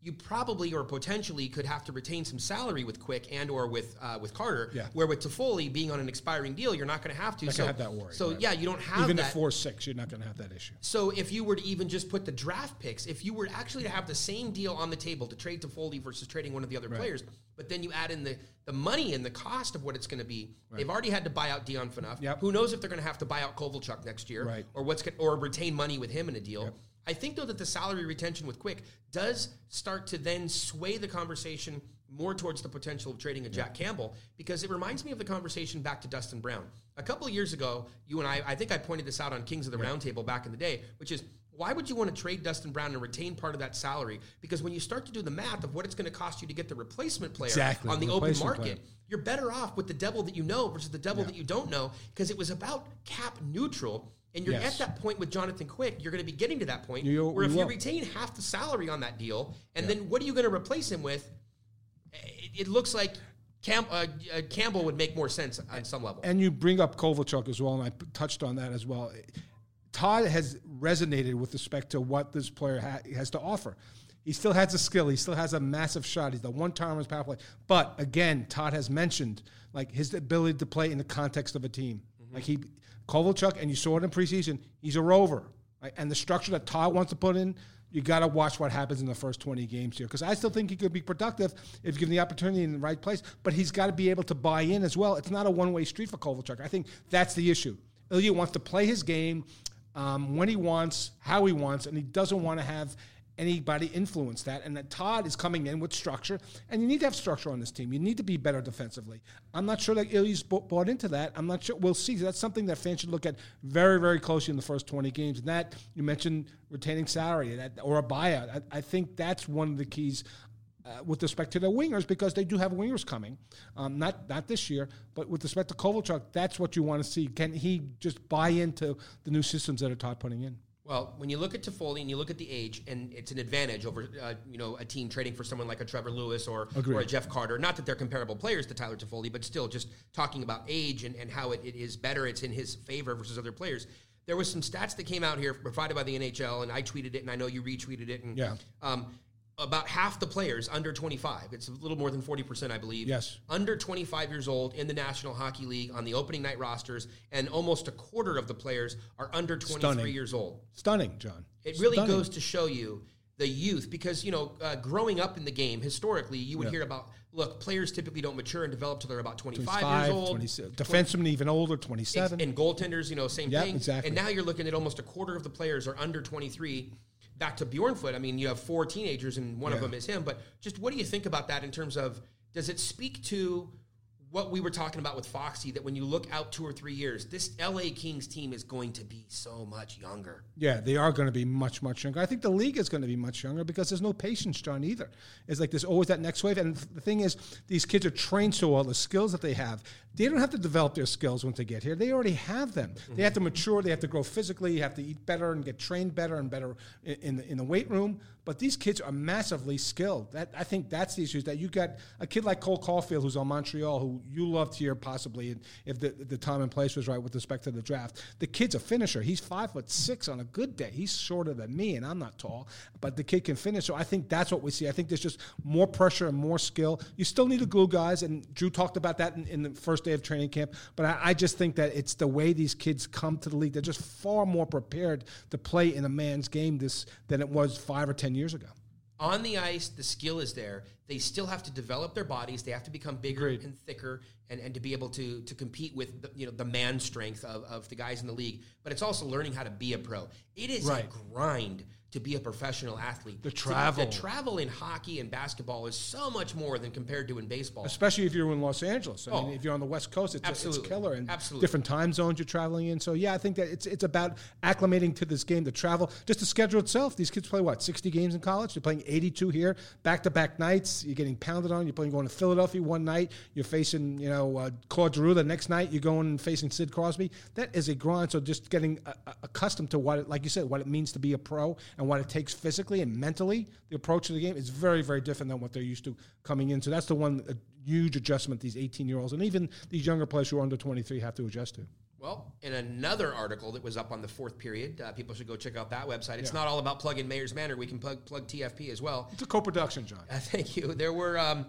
you probably or potentially could have to retain some salary with Quick and or with uh, with Carter. Yeah. Where with Toffoli being on an expiring deal, you're not going to have to. Not so have that worry. So right. yeah, you don't have even that. at four six, you're not going to have that issue. So if you were to even just put the draft picks, if you were actually to have the same deal on the table to trade Toffoli versus trading one of the other right. players, but then you add in the the money and the cost of what it's going to be. Right. They've already had to buy out Dion Phaneuf. Yep. Who knows if they're going to have to buy out Kovalchuk next year, right. or what's or retain money with him in a deal. Yep. I think though that the salary retention with Quick does start to then sway the conversation more towards the potential of trading a Jack Campbell because it reminds me of the conversation back to Dustin Brown. A couple of years ago, you and I, I think I pointed this out on Kings of the. Roundtable back in the day, which is why would you want to trade Dustin Brown and retain part of that salary? Because when you start to do the math of what it's going to cost you to get the replacement player exactly. on the open market, player. you're better off with the devil that you know versus the devil yeah. that you don't know because it was about cap neutral and you're yes. at that point with Jonathan Quick. You're going to be getting to that point you, where if you retain half the salary on that deal, and yeah. then what are you going to replace him with? It, it looks like Cam, uh, uh, Campbell would make more sense on some level. And you bring up Kovalchuk as well, and I touched on that as well. Todd has resonated with respect to what this player ha- has to offer. He still has a skill. He still has a massive shot. He's the one time on his power play. But again, Todd has mentioned like his ability to play in the context of a team. Mm-hmm. Like he Kovalchuk, and you saw it in preseason, he's a rover. Right? And the structure that Todd wants to put in, you got to watch what happens in the first 20 games here. Because I still think he could be productive if given the opportunity in the right place, but he's got to be able to buy in as well. It's not a one way street for Kovalchuk. I think that's the issue. Ilya wants to play his game um, when he wants, how he wants, and he doesn't want to have anybody influence that. And that Todd is coming in with structure, and you need to have structure on this team. You need to be better defensively. I'm not sure that Ilya's bought into that. I'm not sure. We'll see. That's something that fans should look at very, very closely in the first 20 games. And that you mentioned retaining salary or a buyout. I, I think that's one of the keys. Uh, with respect to the wingers, because they do have wingers coming, um, not not this year, but with respect to Kovalchuk, that's what you want to see. Can he just buy into the new systems that are Todd putting in? Well, when you look at Toffoli and you look at the age, and it's an advantage over uh, you know a team trading for someone like a Trevor Lewis or, or a Jeff Carter. Not that they're comparable players to Tyler Toffoli, but still just talking about age and, and how it, it is better. It's in his favor versus other players. There was some stats that came out here provided by the NHL, and I tweeted it, and I know you retweeted it. And yeah. Um, about half the players under 25. It's a little more than 40%, I believe. Yes. Under 25 years old in the National Hockey League on the opening night rosters, and almost a quarter of the players are under 23 Stunning. years old. Stunning, John. It really Stunning. goes to show you the youth because, you know, uh, growing up in the game, historically, you would yeah. hear about, look, players typically don't mature and develop till they're about 25 years old. 26, defensemen even older, 27. And goaltenders, you know, same yep, thing. Exactly. And now you're looking at almost a quarter of the players are under 23 back to Bjornfot, I mean, you have four teenagers and one yeah. of them is him. But just what do you think about that in terms of does it speak to what we were talking about with Foxy that when you look out two or three years, this LA Kings team is going to be so much younger. Yeah, they are going to be much, much younger. I think the league is going to be much younger because there's no patience, John, either. It's like there's always that next wave. And the thing is, these kids are trained so well, the skills that they have, they don't have to develop their skills once they get here. They already have them. Mm-hmm. They have to mature, they have to grow physically, you have to eat better and get trained better and better in, the, in the weight room. But these kids are massively skilled. That I think that's the issue. Is That you got a kid like Cole Caufield who's on Montreal, who you loved here possibly, if the, the time and place was right with respect to the draft. The kid's a finisher. He's five foot six on a good day. He's shorter than me, and I'm not tall, but the kid can finish. So I think that's what we see. I think there's just more pressure and more skill. You still need the glue guys, and Drew talked about that in, in the first day of training camp. But I, I just think that it's the way these kids come to the league. They're just far more prepared to play in a man's game this than it was five or ten years ago on the ice, the skill is there. They still have to develop their bodies. They have to become bigger Great. and thicker, and, and to be able to to compete with the, you know the man strength of, of the guys in the league. But it's also learning how to be a pro. It is right. a grind to be a professional athlete. The travel. the travel in hockey and basketball is so much more than compared to in baseball. Especially if you're in Los Angeles. I oh, mean, if you're on the West Coast, it's, absolutely. it's killer. And absolutely. different time zones you're traveling in. So, yeah, I think that it's, it's about acclimating to this game, the travel, just the schedule itself. These kids play, what, 60 games in college? They're playing 82 here, back-to-back nights. You're getting pounded on. You're playing going to Philadelphia one night. You're facing, you know, uh, Claude Giroux the next night. You're going and facing Sid Crosby. That is a grind. So just getting uh, accustomed to what, it, like you said, what it means to be a pro and what it takes physically and mentally, the approach to the game is very, very different than what they're used to coming in. So that's the one huge adjustment these 18 year olds and even these younger players who are under 23 have to adjust to. Well, in another article that was up on the fourth period, uh, people should go check out that website. It's yeah. not all about plug-in Mayor's Manor. We can plug, plug TFP as well. It's a co-production, John. Uh, <laughs> thank you. There were um,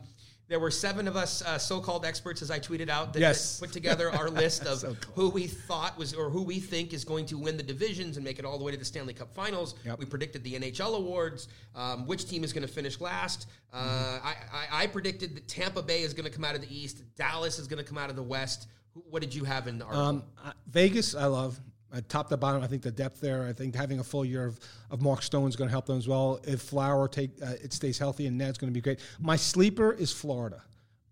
there were seven of us uh, so-called experts, as I tweeted out, that, yes. that put together our <laughs> list of so cool. who we thought was or who we think is going to win the divisions and make it all the way to the Stanley Cup Finals. Yep. We predicted the NHL awards, um, which team is going to finish last. Uh, mm-hmm. I, I, I, predicted that Tampa Bay is going to come out of the East, Dallas is going to come out of the West. What did you have in the article? Um, uh, Vegas, I love. Uh, top to bottom, I think the depth there. I think having a full year of, of Mark Stone is going to help them as well. If Flower take uh, it stays healthy and Ned's going to be great. My sleeper is Florida.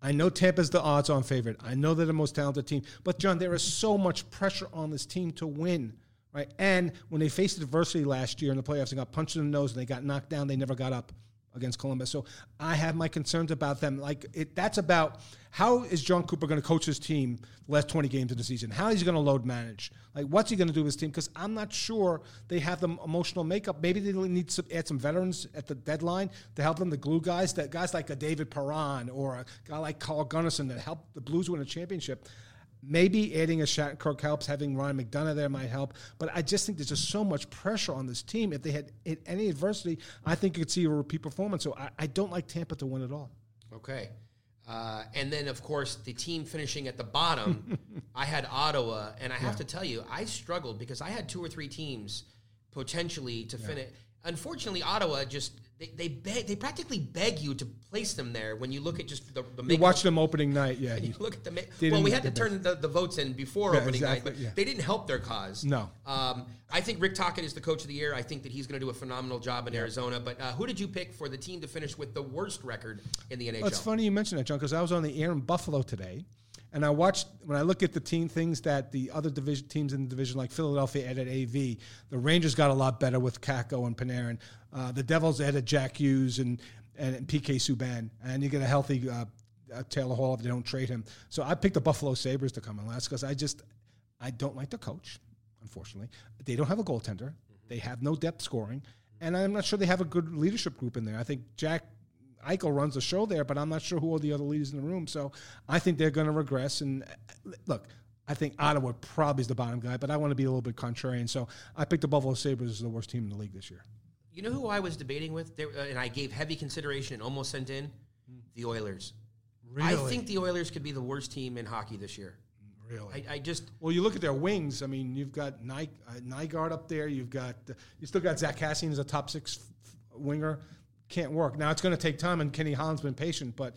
I know Tampa's the odds-on favorite. I know they're the most talented team, but John, there is so much pressure on this team to win, right? And when they faced adversity last year in the playoffs and got punched in the nose and they got knocked down, they never got up against Columbus. So I have my concerns about them. Like it, that's about how is John Cooper going to coach his team the last 20 games of the season? How is he going to load manage? Like what's he going to do with his team? Because I'm not sure they have the emotional makeup. Maybe they need to add some veterans at the deadline to help them, the glue guys, that guys like a David Perron or a guy like Carl Gunnarsson that helped the Blues win a championship. Maybe adding a Shattenkirk helps. Having Ryan McDonagh there might help. But I just think there's just so much pressure on this team. If they had any adversity, I think you could see a repeat performance. So I, I don't like Tampa to win at all. Okay. Uh, and then, of course, the team finishing at the bottom, <laughs> I had Ottawa. And I have yeah. to tell you, I struggled because I had two or three teams potentially to yeah. finish. Unfortunately, Ottawa just they they beg they practically beg you to place them there when you look at just the, the you watch them opening night yeah <laughs> you look at the well we had to turn the, the votes in before yeah, opening exactly, night but yeah. they didn't help their cause no um, I think Rick Tocchet is the coach of the year I think that he's going to do a phenomenal job in yeah. Arizona but uh, who did you pick for the team to finish with the worst record in the NHL? Well, it's funny you mentioned that John because I was on the air in Buffalo today and I watched when I look at the team things that the other division teams in the division like Philadelphia added AV. The Rangers got a lot better with Kakko and Panarin. Uh, the Devils added Jack Hughes and and PK Subban, and you get a healthy uh, uh, Taylor Hall if they don't trade him. So I picked the Buffalo Sabres to come in last because I just I don't like the coach. Unfortunately, they don't have a goaltender. Mm-hmm. They have no depth scoring, and I'm not sure they have a good leadership group in there. I think Jack Eichel runs the show there, but I'm not sure who are the other leaders in the room. So I think they're going to regress. And look, I think Ottawa probably is the bottom guy, but I want to be a little bit contrarian. So I picked the Buffalo Sabres as the worst team in the league this year. You know who I was debating with, there, uh, and I gave heavy consideration and almost sent in? The Oilers. Really? I think the Oilers could be the worst team in hockey this year. Really? I, I just well, you look at their wings. I mean, you've got Ny, uh, Nygard up there. You've got uh, you still got Zach Kassian as a top six f- winger can't work. Now it's going to take time, and Kenny Holland's been patient, but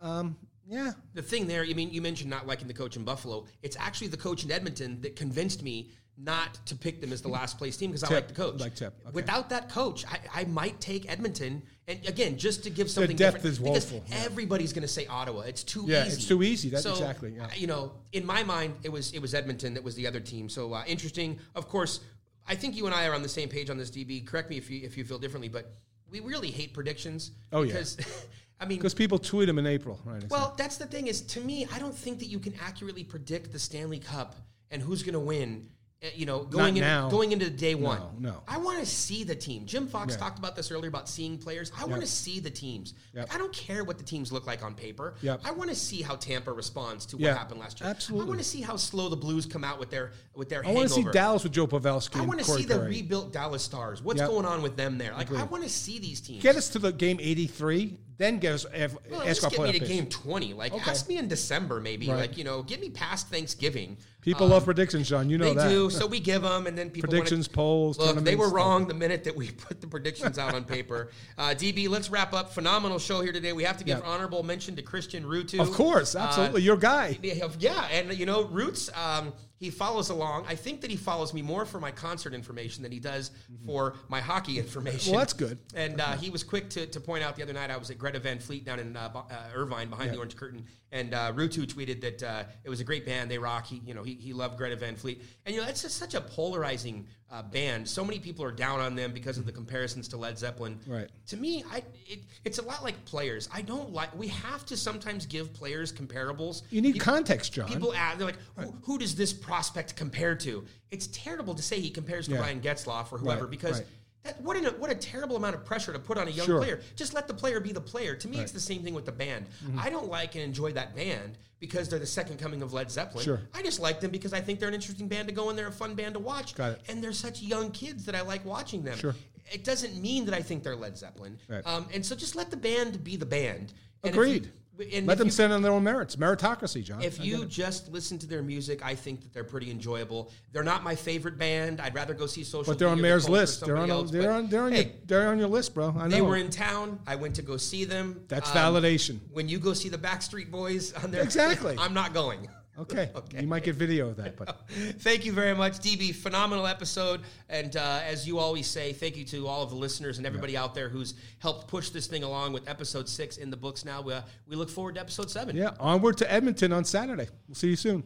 um, yeah. The thing there, you mean you mentioned not liking the coach in Buffalo. It's actually the coach in Edmonton that convinced me not to pick them as the last place team because I like the coach. Like Tip. Okay. Without that coach, I, I might take Edmonton. And again, just to give something depth different, is because woeful, yeah. everybody's going to say Ottawa. It's too Yeah, easy. it's too easy. That's So, exactly, yeah. You know, in my mind, it was it was Edmonton that was the other team. So uh, interesting. Of course, I think you and I are on the same page on this. DB, correct me if you if you feel differently, but we really hate predictions. Oh, yeah. because <laughs> I mean, Because people tweet them in April, right? well, that's the thing is to me, I don't think that you can accurately predict the Stanley Cup and who's going to win. Uh, You know, going in, going into day one. no. I want to see the team. Jim Fox Yeah. talked about this earlier about seeing players. I want to see the teams. Yep. Like, I don't care what the teams look like on paper. Yep. I want to see how Tampa responds to what happened last year. absolutely. I want to see how slow the Blues come out with their with their. I want to see. Dallas with Joe Pavelski. I want to see the rebuilt Dallas Stars. What's Yep. going on with them there? Like I want to see these teams. Get us to the game 83, then get us if, Well, ask our get me to game 20. Like, Okay. ask me in December, maybe. Right. Like, you know, get me past Thanksgiving. People love predictions, John. You know They that. do, <laughs> so we give them, and then people wanna- Predictions, polls, Look, they were wrong the minute that we <laughs> put the predictions out on paper. Uh, DB, let's wrap up. Phenomenal show here today. We have to give Yeah. honorable mention to Christian Rutu. Of course, Uh, absolutely. Your guy. yeah, yeah, and you know, Roots, um, he follows along. I think that he follows me more for my concert information than he does for my hockey information. Mm-hmm. Well, that's good. And uh, he was quick to, to point out the other night I was at Greta Van Fleet down in uh, uh, Irvine behind the Orange Curtain, and uh, Rutu tweeted that uh, it was a great band. They rock. He, you know, he, he loved Greta Van Fleet, and you know that's just such a polarizing uh, band. So many people are down on them because of the comparisons to Led Zeppelin. Right. To me, I it, it's a lot like players. I don't like. We have to sometimes give players comparables. You need People- context, John. People ask, they're like, who, who does this prospect compare to? It's terrible to say he compares to Yeah. Ryan Getzlaf or whoever Right, because right. That, what, an, what a terrible amount of pressure to put on a young Sure. player. Just let the player be the player. To me, it's the same thing with the band. Mm-hmm. I don't like and enjoy that band because they're the second coming of Led Zeppelin. Sure. I just like them because I think they're an interesting band to go and they're a fun band to watch. Got it. And they're such young kids that I like watching them. Sure. It doesn't mean that I think they're Led Zeppelin. Right. Um, and so just let the band be the band. And if Agreed. you- and Let them you- stand on their own merits. Meritocracy, John. if you just listen to their music, I think that they're pretty enjoyable. They're not my favorite band. I'd rather go see Social. but they're on Mayor's The Post or list. They're on. Else, they're on. They're on. hey, your, they're on your list, bro. I know. they were in town. I went to go see them. That's Um, validation. When you go see the Backstreet Boys on their Exactly. <laughs> I'm not going. Okay. <laughs> Okay. You might get video of that, but <laughs> Thank you very much, DB. Phenomenal episode. And uh, as you always say, thank you to all of the listeners and everybody out there who's helped push this thing along with episode six in the books now. We, uh, we look forward to episode seven. yeah. Onward to Edmonton on Saturday. We'll see you soon.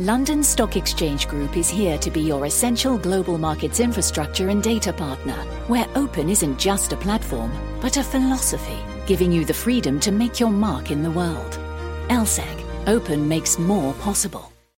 London Stock Exchange Group is here to be your essential global markets infrastructure and data partner, where open isn't just a platform, but a philosophy, giving you the freedom to make your mark in the world. LSEG, open makes more possible.